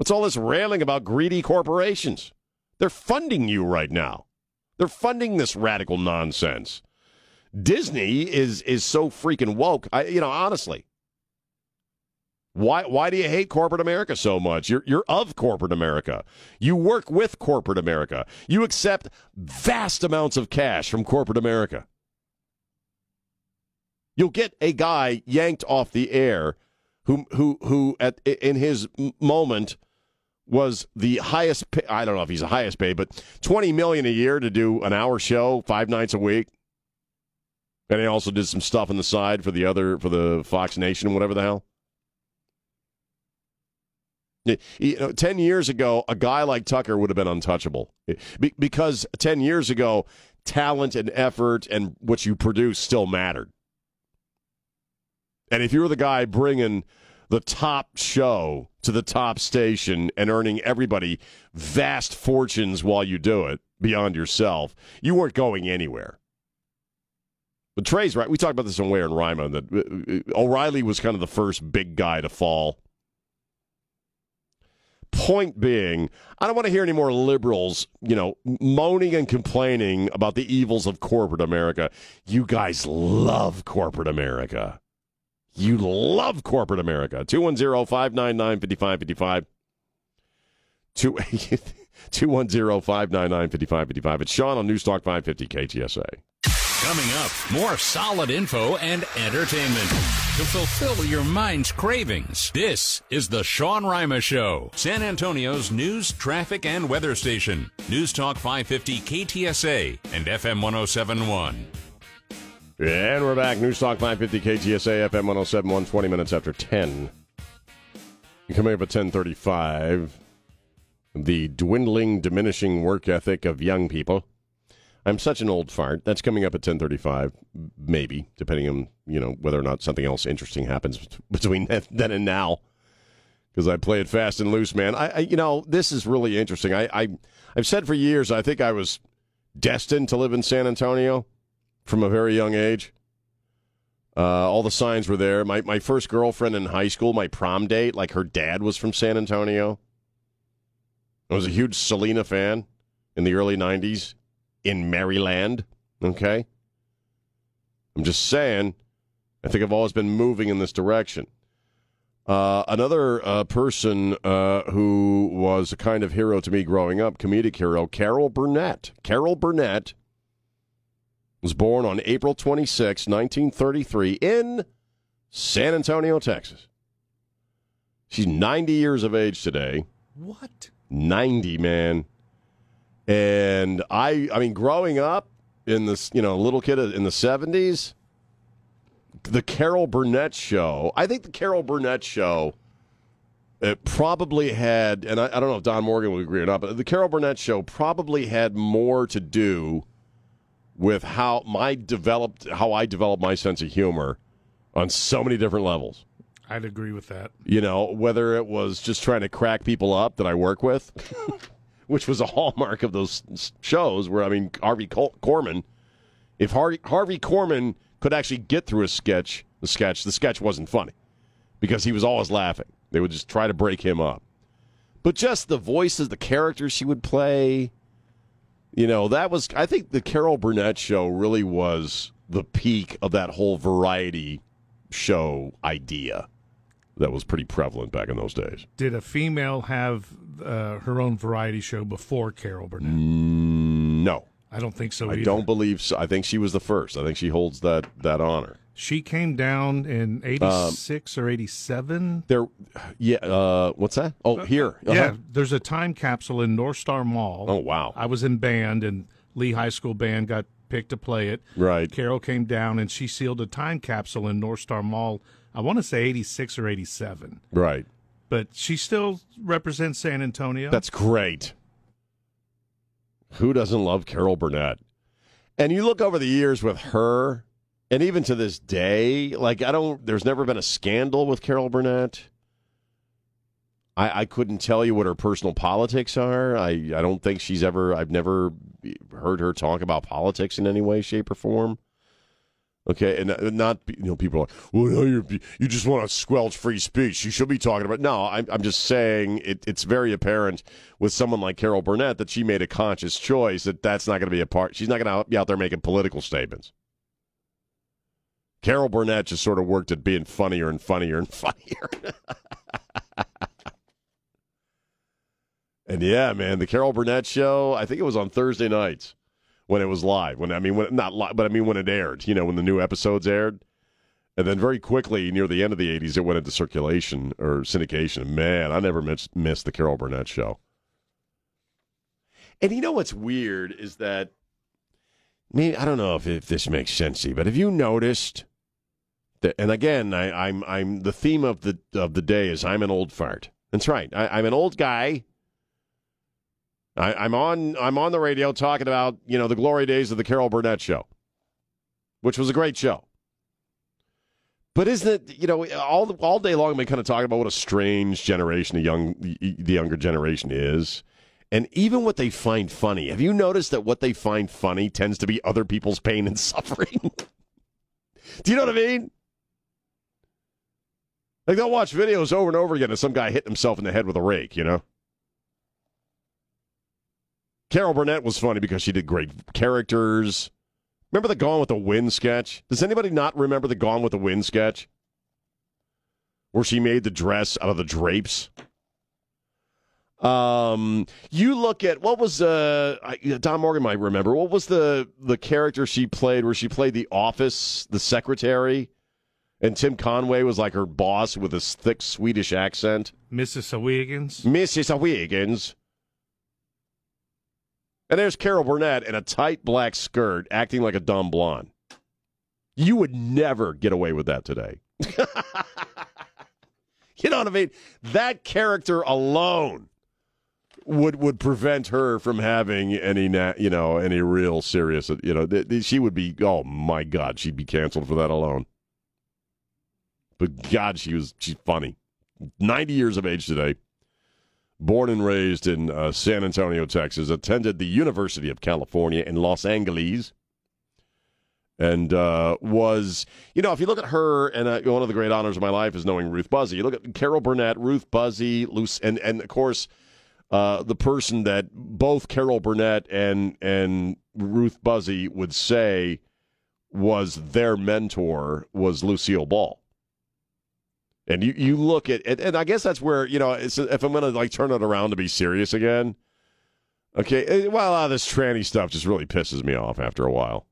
What's all this railing about greedy corporations? They're funding you right now. They're funding this radical nonsense. Disney is is so freaking woke. I, you know, honestly, why why do you hate corporate America so much? You're you're of corporate America. You work with corporate America. You accept vast amounts of cash from corporate America. You'll get a guy yanked off the air who who who at in his moment was the highest pay, I don't know if he's the highest paid, but 20 million a year to do an hour show 5 nights a week. And he also did some stuff on the side for the other for the Fox Nation and whatever the hell. You know, 10 years ago, a guy like Tucker would have been untouchable. Be- because 10 years ago, talent and effort and what you produce still mattered. And if you were the guy bringing the top show to the top station and earning everybody vast fortunes while you do it beyond yourself, you weren't going anywhere. But Trey's right. We talked about this Ware and Rima that uh, uh, O'Reilly was kind of the first big guy to fall. Point being, I don't want to hear any more liberals, you know, moaning and complaining about the evils of corporate America. You guys love corporate America. You love corporate America. 210 599 5555. 210 599 5555. It's Sean on Newstalk 550 KTSA. Coming up, more solid info and entertainment to fulfill your mind's cravings. This is the Sean Rima Show, San Antonio's news, traffic, and weather station. News Talk 550 KTSA and FM 1071. And we're back. News Talk 550 KTSA FM 1071, 20 minutes after 10. Coming up at 1035, the dwindling, diminishing work ethic of young people. I'm such an old fart. That's coming up at 1035, maybe, depending on, you know, whether or not something else interesting happens between then and now. Because I play it fast and loose, man. I, I, you know, this is really interesting. I, I, I've said for years, I think I was destined to live in San Antonio from a very young age. Uh, all the signs were there. My my first girlfriend in high school, my prom date, like her dad was from San Antonio. I was a huge Selena fan in the early '90s in Maryland. Okay, I'm just saying. I think I've always been moving in this direction. Uh, another uh, person uh, who was a kind of hero to me growing up, comedic hero, Carol Burnett. Carol Burnett was born on April 26, 1933, in San Antonio, Texas. She's 90 years of age today. What? 90, man. And I, I mean, growing up in this, you know, little kid in the 70s, the Carol Burnett show, I think the Carol Burnett show it probably had, and I, I don't know if Don Morgan would agree or not, but the Carol Burnett show probably had more to do with how my developed how I developed my sense of humor on so many different levels. I'd agree with that. You know, whether it was just trying to crack people up that I work with, which was a hallmark of those shows where I mean Harvey Korman, if Harvey, Harvey Korman could actually get through a sketch, the sketch, the sketch wasn't funny because he was always laughing. They would just try to break him up. But just the voices, the characters she would play, you know, that was, I think the Carol Burnett show really was the peak of that whole variety show idea that was pretty prevalent back in those days. Did a female have uh, her own variety show before Carol Burnett? Mm, no. I don't think so. I don't believe so. I think she was the first. I think she holds that that honor. She came down in '86 um, or '87. There, yeah. Uh, what's that? Oh, uh, here. Uh-huh. Yeah, there's a time capsule in North Star Mall. Oh, wow. I was in band, and Lee High School band got picked to play it. Right. Carol came down, and she sealed a time capsule in North Star Mall. I want to say '86 or '87. Right. But she still represents San Antonio. That's great. Who doesn't love Carol Burnett? And you look over the years with her and even to this day, like I don't, there's never been a scandal with Carol Burnett. I, I couldn't tell you what her personal politics are. I, I don't think she's ever, I've never heard her talk about politics in any way, shape, or form. Okay, and uh, not you know people are like, well, you you just want to squelch free speech. You should be talking about. No, I'm I'm just saying it, it's very apparent with someone like Carol Burnett that she made a conscious choice that that's not going to be a part. She's not going to be out there making political statements. Carol Burnett just sort of worked at being funnier and funnier and funnier. and yeah, man, the Carol Burnett show, I think it was on Thursday nights when it was live. When I mean when not live, but I mean when it aired, you know, when the new episodes aired. And then very quickly, near the end of the 80s, it went into circulation or syndication. Man, I never missed, missed the Carol Burnett show. And you know what's weird is that maybe I don't know if, if this makes sense but have you noticed and again, I, am I'm, I'm the theme of the of the day is I'm an old fart. That's right. I, am an old guy. I, am on I'm on the radio talking about you know the glory days of the Carol Burnett show, which was a great show. But isn't it you know all all day long been kind of talking about what a strange generation the young the younger generation is, and even what they find funny. Have you noticed that what they find funny tends to be other people's pain and suffering? Do you know what I mean? Like they'll watch videos over and over again of some guy hitting himself in the head with a rake, you know? Carol Burnett was funny because she did great characters. Remember the Gone with the Wind sketch? Does anybody not remember the Gone with the Wind sketch? Where she made the dress out of the drapes? Um, you look at what was uh Don Morgan might remember. What was the the character she played where she played the office, the secretary? And Tim Conway was like her boss with his thick Swedish accent. Mrs. Wiggins. Mrs. Wiggins. And there's Carol Burnett in a tight black skirt acting like a dumb blonde. You would never get away with that today. you know what I mean? That character alone would would prevent her from having any you know any real serious you know she would be oh my god she'd be canceled for that alone but God, she was she's funny. Ninety years of age today. Born and raised in uh, San Antonio, Texas, attended the University of California in Los Angeles, and uh, was you know if you look at her and uh, one of the great honors of my life is knowing Ruth Buzzi. You look at Carol Burnett, Ruth Buzzi, Luce, and and of course. Uh, the person that both Carol Burnett and and Ruth Buzzi would say was their mentor was Lucille Ball. And you, you look at and, and I guess that's where you know if I'm going to like turn it around to be serious again. Okay, eh, well, of this tranny stuff just really pisses me off after a while.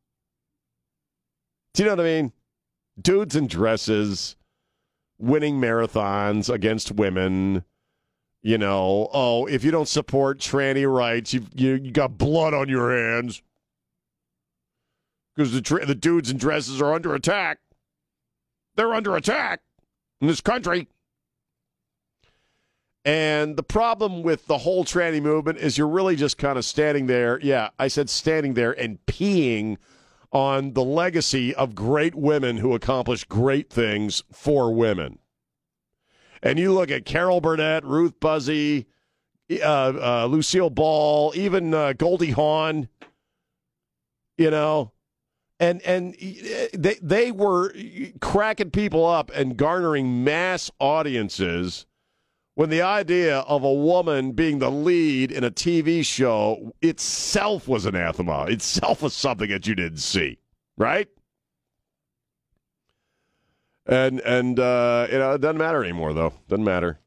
Do you know what I mean? Dudes in dresses, winning marathons against women. You know, oh, if you don't support tranny rights, you you, you got blood on your hands because the tra- the dudes in dresses are under attack. They're under attack in this country. And the problem with the whole tranny movement is you're really just kind of standing there. Yeah, I said standing there and peeing on the legacy of great women who accomplished great things for women. And you look at Carol Burnett, Ruth Buzzi, uh, uh, Lucille Ball, even uh, Goldie Hawn, you know, and and they they were cracking people up and garnering mass audiences when the idea of a woman being the lead in a TV show itself was anathema. Itself was something that you didn't see, right? And and uh, you know it doesn't matter anymore though. Doesn't matter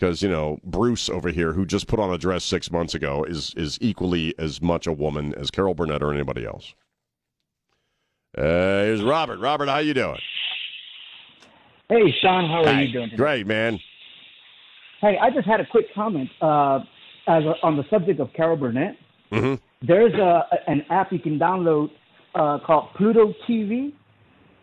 because you know Bruce over here, who just put on a dress six months ago, is is equally as much a woman as Carol Burnett or anybody else. Uh, here's Robert. Robert, how you doing? Hey, Sean, how are you doing? Today? Great, man. Hey, I just had a quick comment uh, as a, on the subject of Carol Burnett. Mm-hmm. There's a, an app you can download uh, called Pluto TV.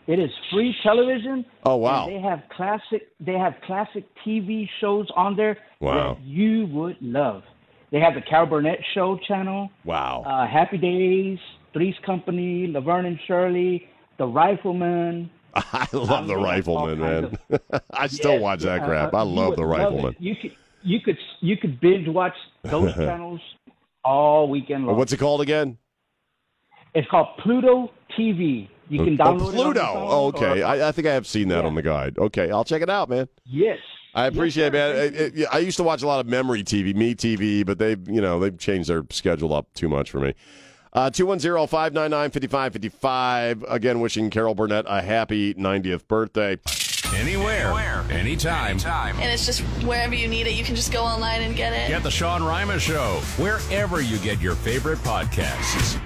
It is free television. Oh wow! they have classic. They have classic TV shows on there wow. that you would love. They have the Carol Burnett Show channel. Wow. Uh, Happy Days. Three's Company, Laverne and Shirley, The Rifleman. I love The Rifleman, man. Of, I still yes, watch that crap. Uh, I love The Rifleman. Love you could you could you could binge watch those channels all weekend long. What's it called again? It's called Pluto TV. You can oh, download oh, Pluto. Oh, okay, or, I, I, think I have seen that yeah. on the guide. Okay, I'll check it out, man. Yes. I appreciate yes, it, man. It, it, I used to watch a lot of memory TV, me TV, but they've you know they've changed their schedule up too much for me. Uh, 210 599 5555. Again, wishing Carol Burnett a happy 90th birthday. Anywhere, Anywhere. Anytime. Anytime. And it's just wherever you need it, you can just go online and get it. Get the Sean Rima Show, wherever you get your favorite podcasts.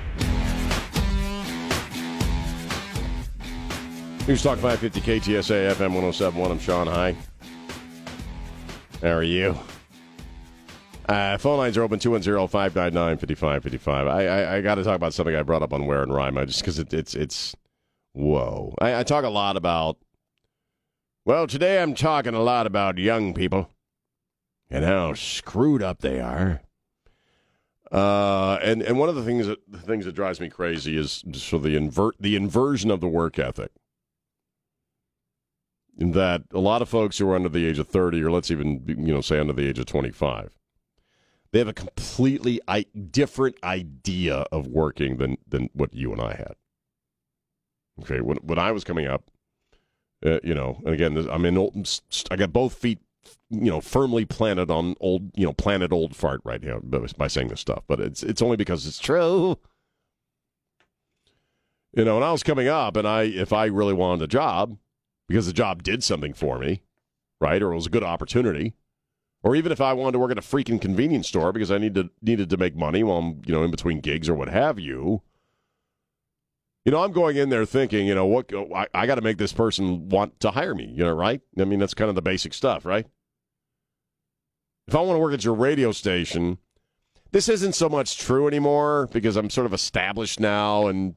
News Talk 550 KTSA FM 1071. I'm Sean High. How are you? Uh, phone lines are open 210-599-5555. I, I, I got to talk about something I brought up on Ware and Rima just because it, it's it's whoa. I, I talk a lot about. Well, today I'm talking a lot about young people and how screwed up they are. Uh, and and one of the things that the things that drives me crazy is so the invert the inversion of the work ethic. In that a lot of folks who are under the age of thirty, or let's even you know say under the age of twenty five, they have a completely different idea of working than than what you and I had. Okay, when when I was coming up, uh, you know, and again, I'm in old, I got both feet you know firmly planted on old you know planted old fart right now by saying this stuff but it's it's only because it's true you know when i was coming up and i if i really wanted a job because the job did something for me right or it was a good opportunity or even if i wanted to work at a freaking convenience store because i needed needed to make money while i'm you know in between gigs or what have you you know, I'm going in there thinking, you know, what I, I got to make this person want to hire me, you know, right? I mean, that's kind of the basic stuff, right? If I want to work at your radio station, this isn't so much true anymore because I'm sort of established now and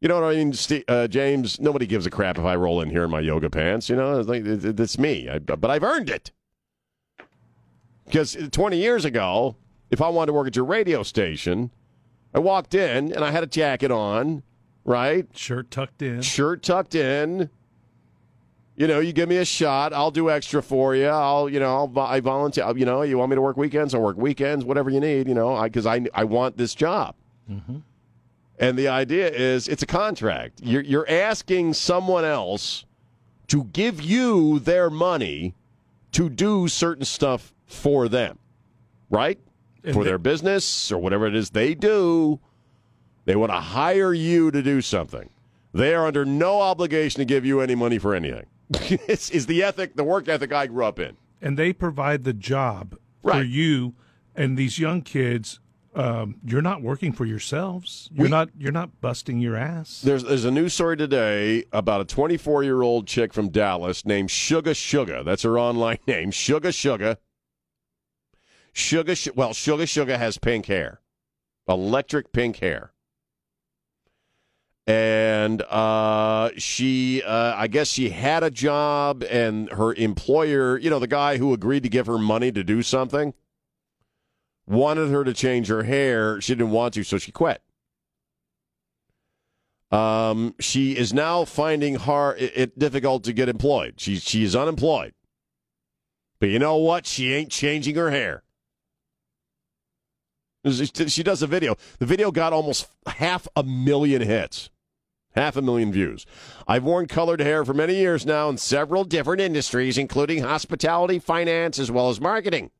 you know what I mean, Steve, uh, James? Nobody gives a crap if I roll in here in my yoga pants. You know, it's, like, it's me, I, but I've earned it. Because 20 years ago, if I wanted to work at your radio station, I walked in and I had a jacket on, right? Shirt tucked in. Shirt tucked in. You know, you give me a shot, I'll do extra for you. I'll, you know, I'll, I volunteer. You know, you want me to work weekends, I'll work weekends, whatever you need. You know, because I, I, I want this job. Mm-hmm. And the idea is, it's a contract. You're you're asking someone else to give you their money to do certain stuff for them, right? for their business or whatever it is they do. They want to hire you to do something. They are under no obligation to give you any money for anything. this is the ethic, the work ethic I grew up in. And they provide the job right. for you and these young kids. Um, you're not working for yourselves. You're we, not. You're not busting your ass. There's there's a news story today about a 24 year old chick from Dallas named Sugar Sugar. That's her online name, Sugar Sugar. Sugar, well, Sugar Sugar has pink hair, electric pink hair. And uh, she, uh, I guess she had a job, and her employer, you know, the guy who agreed to give her money to do something, wanted her to change her hair. She didn't want to, so she quit. Um, she is now finding hard, it, it difficult to get employed. She, she is unemployed. But you know what? She ain't changing her hair. She does a video. The video got almost half a million hits, half a million views. I've worn colored hair for many years now in several different industries, including hospitality, finance, as well as marketing.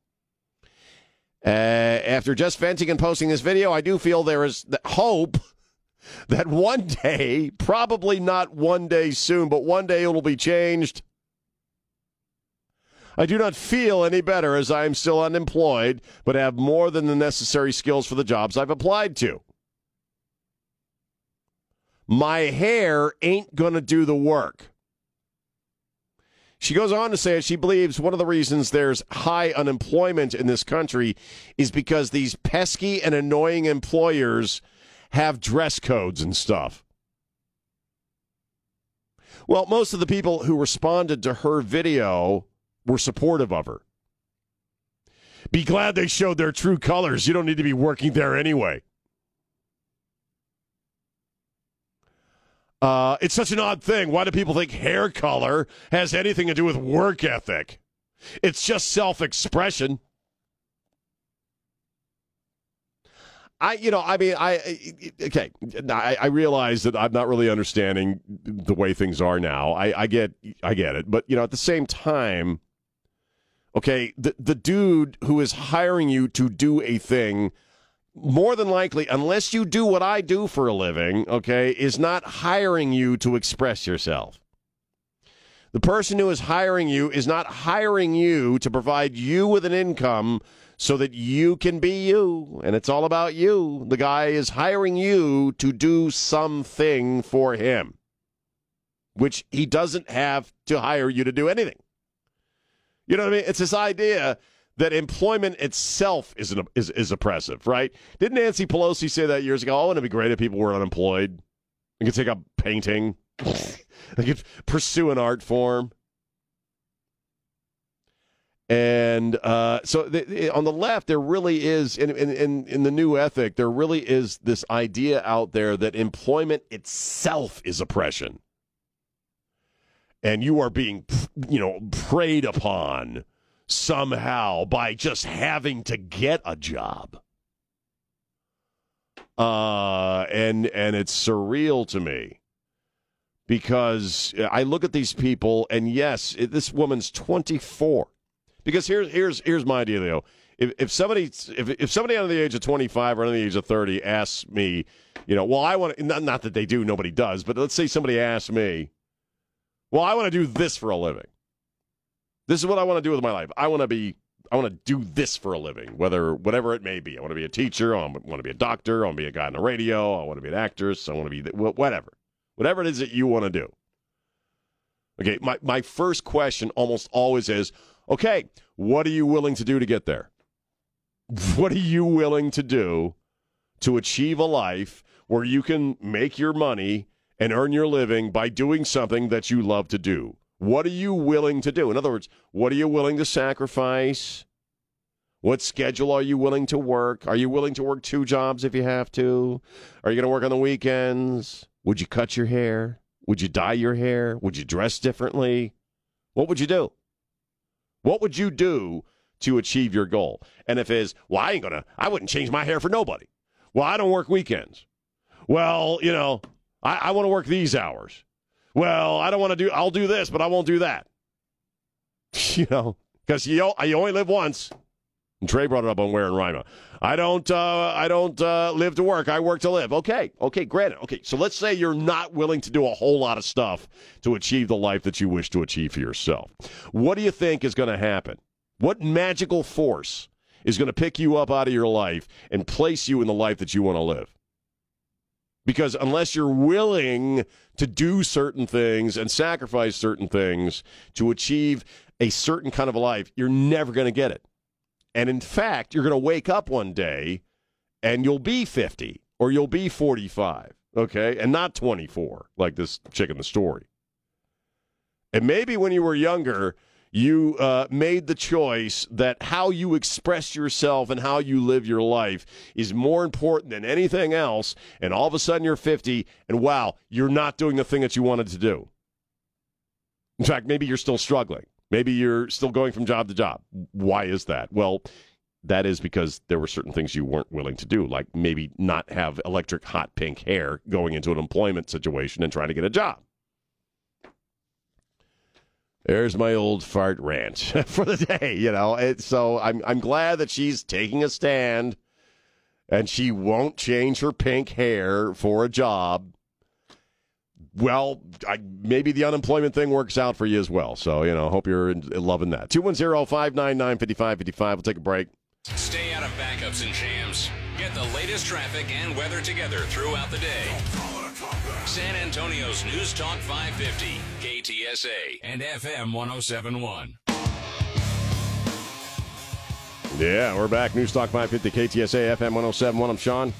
Uh, after just venting and posting this video, I do feel there is hope that one day, probably not one day soon, but one day it will be changed I do not feel any better as I am still unemployed, but have more than the necessary skills for the jobs I've applied to. My hair ain't going to do the work. She goes on to say she believes one of the reasons there's high unemployment in this country is because these pesky and annoying employers have dress codes and stuff. Well, most of the people who responded to her video were supportive of her. Be glad they showed their true colors. You don't need to be working there anyway. Uh, it's such an odd thing. Why do people think hair color has anything to do with work ethic? It's just self expression. I, you know, I mean, I, okay, I, I, realize that I'm not really understanding the way things are now. I, I get, I get it, but you know, at the same time, Okay, the the dude who is hiring you to do a thing more than likely, unless you do what I do for a living, okay, is not hiring you to express yourself. The person who is hiring you is not hiring you to provide you with an income so that you can be you. And it's all about you. The guy is hiring you to do something for him, which he doesn't have to hire you to do anything. You know what I mean? It's this idea that employment itself is, an, is, is oppressive, right? Didn't Nancy Pelosi say that years ago? Oh, wouldn't it be great if people were unemployed? They could take up painting. they could pursue an art form. And uh, so the, on the left, there really is, in, in, in the new ethic, there really is this idea out there that employment itself is oppression. And you are being, you know, preyed upon somehow by just having to get a job. Uh, and and it's surreal to me because I look at these people, and yes, this woman's 24 because here's here's here's my deal. If if somebody if if somebody under the age of 25 or under the age of 30 asks me, you know, well, I want not, not that they do, nobody does, but let's say somebody asks me, well, I want to do this for a living. This is what I want to do with my life. I want to be I want to do this for a living, whether whatever it may be. I want to be a teacher. I want to be a doctor. I want to be a guy on the radio. I want to be an actress. I want to be whatever, whatever it is that you want to do. Okay, my my first question almost always is, Okay, what are you willing to do to get there? What are you willing to do to achieve a life where you can make your money and earn your living by doing something that you love to do? What are you willing to do? In other words, what are you willing to sacrifice? What schedule are you willing to work? Are you willing to work two jobs if you have to? Are you going to work on the weekends? Would you cut your hair? Would you dye your hair? Would you dress differently? What would you do? What would you do to achieve your goal? And if it's, well, I ain't gonna, I wouldn't change my hair for nobody. Well, I don't work weekends. Well, you know, I, I want to work these hours. Well, I don't want to do, I'll do this, but I won't do that. You know, because you, you only live once. And Trey brought it up on Ware and Rima. I don't. Uh, I don't uh, live to work. I work to live. Okay. Okay. Granted. Okay. So let's say you're not willing to do a whole lot of stuff to achieve the life that you wish to achieve for yourself. What do you think is going to happen? What magical force is going to pick you up out of your life and place you in the life that you want to live? Because unless you're willing to do certain things and sacrifice certain things to achieve a certain kind of a life, you're never going to get it. And in fact, you're going to wake up one day and you'll be 50 or you'll be 45, okay? And not 24, like this chick in the story. And maybe when you were younger, you uh, made the choice that how you express yourself and how you live your life is more important than anything else. And all of a sudden you're 50, and wow, you're not doing the thing that you wanted to do. In fact, maybe you're still struggling. Maybe you're still going from job to job. Why is that? Well, that is because there were certain things you weren't willing to do, like maybe not have electric hot pink hair going into an employment situation and trying to get a job. There's my old fart rant for the day, you know. It, so I'm I'm glad that she's taking a stand and she won't change her pink hair for a job well, I, maybe the unemployment thing works out for you as well. So, you know, hope you're in, loving that. 210 599 5555. We'll take a break. Stay out of backups and jams. Get the latest traffic and weather together throughout the day. San Antonio's News Talk 550, KTSA, and FM 1071. Yeah, we're back. News Talk 550, KTSA, FM 1071. I'm Sean.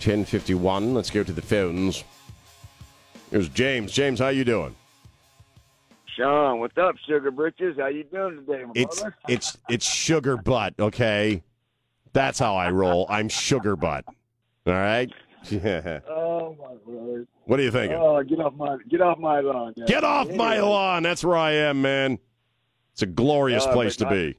1051. Let's go to the phones. Here's James. James, how you doing? Sean, what's up, Sugar Britches? How you doing today, my it's, brother? It's it's sugar butt, okay? That's how I roll. I'm sugar butt. All right? Yeah. Oh my brother. What are you thinking? Oh, get off my get off my lawn. Get off my lawn. That's where I am, man. It's a glorious uh, place to be.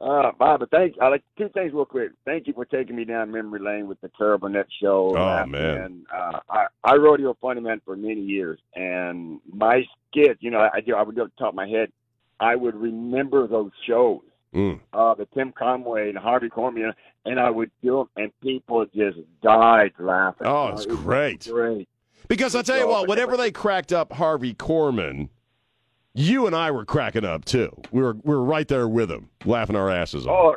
Uh, Bob, thank I like two things real quick. Thank you for taking me down memory lane with the Carol Burnett show. Oh man, and, uh, I I rodeo funny man for many years, and my skits, you know, I, I do I would do top of my head. I would remember those shows, mm. uh, the Tim Conway and Harvey Korman, and I would do them, and people just died laughing. Oh, it's uh, it great, great. Because I'll tell you what, whenever they cracked up Harvey Korman you and I were cracking up too. We were we were right there with him, laughing our asses off. Oh,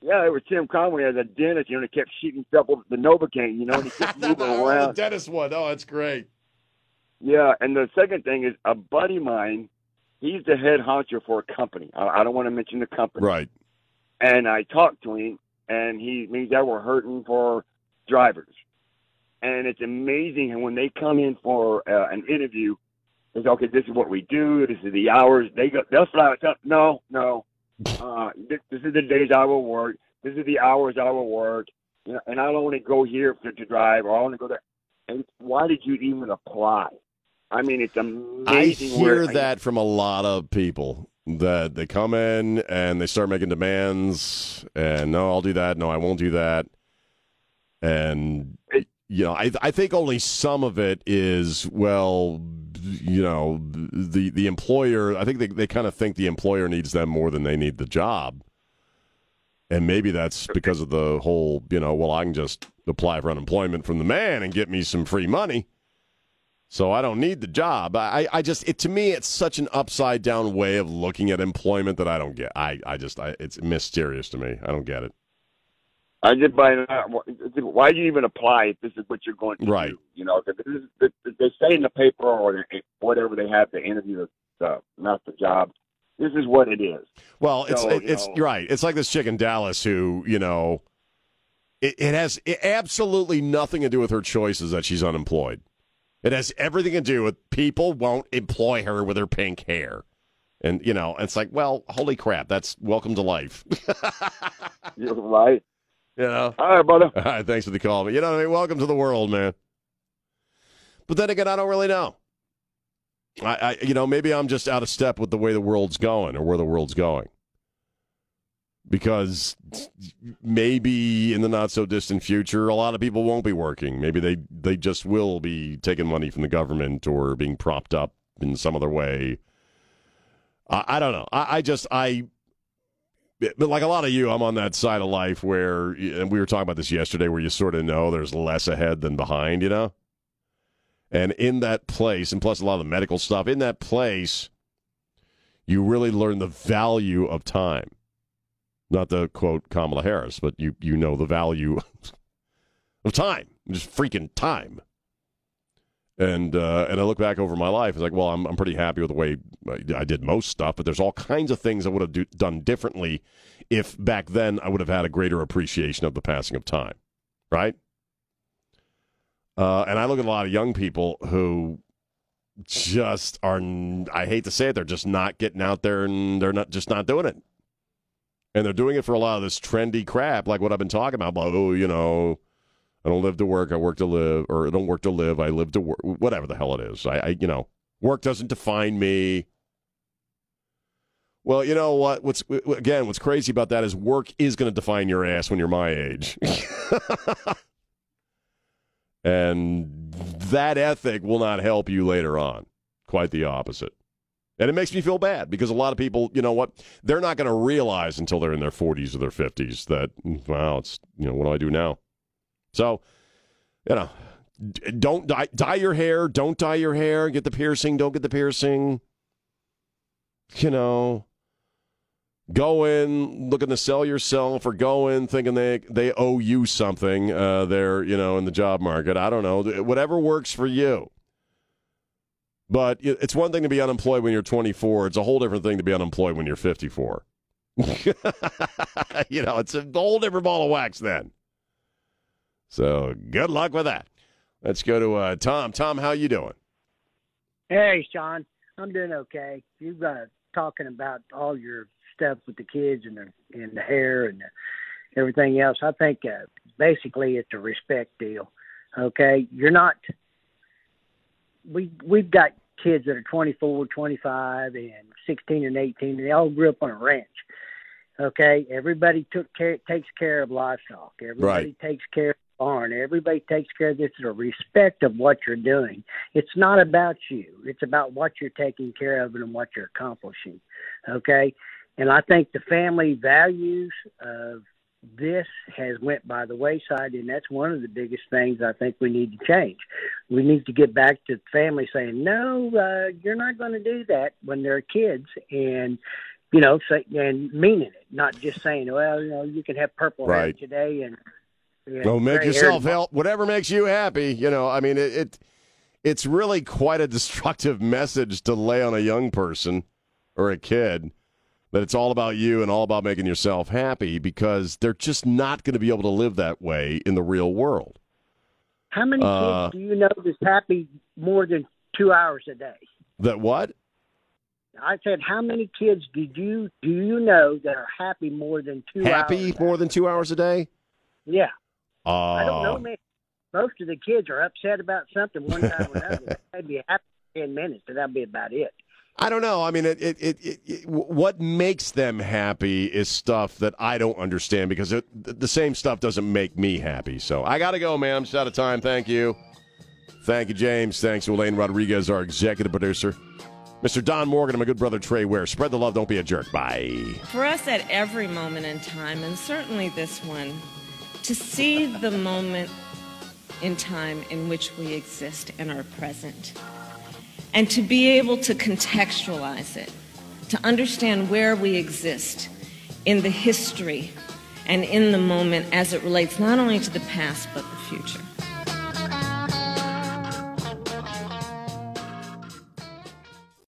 yeah, it was Tim Conway as a dentist. You know, he kept shooting stuff over the Novocaine. You know, and he kept moving around. the dentist one. Oh, that's great. Yeah, and the second thing is a buddy of mine. He's the head honcho for a company. I, I don't want to mention the company. Right. And I talked to him, and he means that we're hurting for drivers. And it's amazing and when they come in for uh, an interview It's okay. This is what we do. This is the hours. They go. They'll fly up. No, no. Uh, this, this is the days I will work. This is the hours I will work. You know, and I don't want to go here to, to drive, or I want to go there. And why did you even apply? I mean, it's amazing. I hear that from a lot of people that they come in and they start making demands, and no, I'll do that. No, I won't do that. And you know, I I think only some of it is well, you know, the the employer. I think they they kind of think the employer needs them more than they need the job. And maybe that's because of the whole, you know, well, I can just apply for unemployment from the man and get me some free money. So I don't need the job. I, I just, it to me, it's such an upside down way of looking at employment that I don't get. I, I just, I, it's mysterious to me. I don't get it. I just buy Why do you even apply if this is what you're going to right. do? You know, if this is, they say in the paper or eh, whatever they have to interview the, the not the job this is what it is. Well, it's so, it's you know, right. It's like this chick in Dallas who you know, it, it has absolutely nothing to do with her choices that she's unemployed. It has everything to do with people won't employ her with her pink hair. And, you know, it's like, well, holy crap, that's welcome to life. You're right. You know? All right, brother. All right, thanks for the call. But, you know what I mean? Welcome to the world, man. But then again, I don't really know. I, I, you know, maybe I'm just out of step with the way the world's going or where the world's going. Because maybe in the not so distant future, a lot of people won't be working. Maybe they, they just will be taking money from the government or being propped up in some other way. I, I don't know. I, I just, I, but like a lot of you, I'm on that side of life where, and we were talking about this yesterday, where you sort of know there's less ahead than behind, you know? And in that place, and plus a lot of the medical stuff, in that place, you really learn the value of time. Not the quote Kamala Harris, but you you know the value of time, just freaking time. And uh, and I look back over my life, it's like, well, I'm I'm pretty happy with the way I did most stuff, but there's all kinds of things I would have do, done differently if back then I would have had a greater appreciation of the passing of time, right? Uh, and I look at a lot of young people who just are, I hate to say it, they're just not getting out there and they're not just not doing it. And they're doing it for a lot of this trendy crap, like what I've been talking about. About, oh, you know, I don't live to work, I work to live, or I don't work to live, I live to work, whatever the hell it is. I, I you know, work doesn't define me. Well, you know what? What's again? What's crazy about that is work is going to define your ass when you're my age. And that ethic will not help you later on. Quite the opposite. And it makes me feel bad because a lot of people, you know what, they're not going to realize until they're in their 40s or their 50s that, wow, it's, you know, what do I do now? So, you know, don't dye, dye your hair. Don't dye your hair. Get the piercing. Don't get the piercing. You know, go in looking to sell yourself or go in thinking they they owe you something uh, they're you know in the job market i don't know whatever works for you but it's one thing to be unemployed when you're 24 it's a whole different thing to be unemployed when you're 54 you know it's a whole different ball of wax then. So good luck with that. Let's go to uh, tom. Tom how you doing? Hey sean. I'm doing okay. You've uh, talking about all your stuff with the kids and the and the hair and the, everything else. I think uh, basically it's a respect deal. Okay, you're not. We we've got kids that are 24, 25, and 16 and 18, and they all grew up on a ranch. Okay, everybody took care takes care of livestock. Everybody right. takes care of the barn. Everybody takes care of this. Is a respect of what you're doing. It's not about you. It's about what you're taking care of and what you're accomplishing. Okay, and I think the family values of this has went by the wayside, and that's one of the biggest things I think we need to change. We need to get back to family saying, "No, uh, you're not going to do that" when they're kids, and you know, say, and meaning it, not just saying, "Well, you know, you can have purple right. hair today," and you know, make yourself help. Whatever makes you happy, you know. I mean, it, it it's really quite a destructive message to lay on a young person or a kid that it's all about you and all about making yourself happy because they're just not going to be able to live that way in the real world. How many uh, kids do you know that's happy more than two hours a day? That what? I said, how many kids did you do you know that are happy more than two happy hours? more than two hours a day? Yeah. Uh, I don't know, man. Most of the kids are upset about something one time or another. They'd be happy for ten minutes, but that'd be about it. I don't know. I mean, it, it, it, it, what makes them happy is stuff that I don't understand because it, the same stuff doesn't make me happy. So I got to go, man. I'm just out of time. Thank you. Thank you, James. Thanks to Elaine Rodriguez, our executive producer. Mr. Don Morgan and my good brother Trey Ware. Spread the love. Don't be a jerk. Bye. For us at every moment in time, and certainly this one, to see the moment in time in which we exist and are present and to be able to contextualize it, to understand where we exist in the history and in the moment as it relates not only to the past but the future.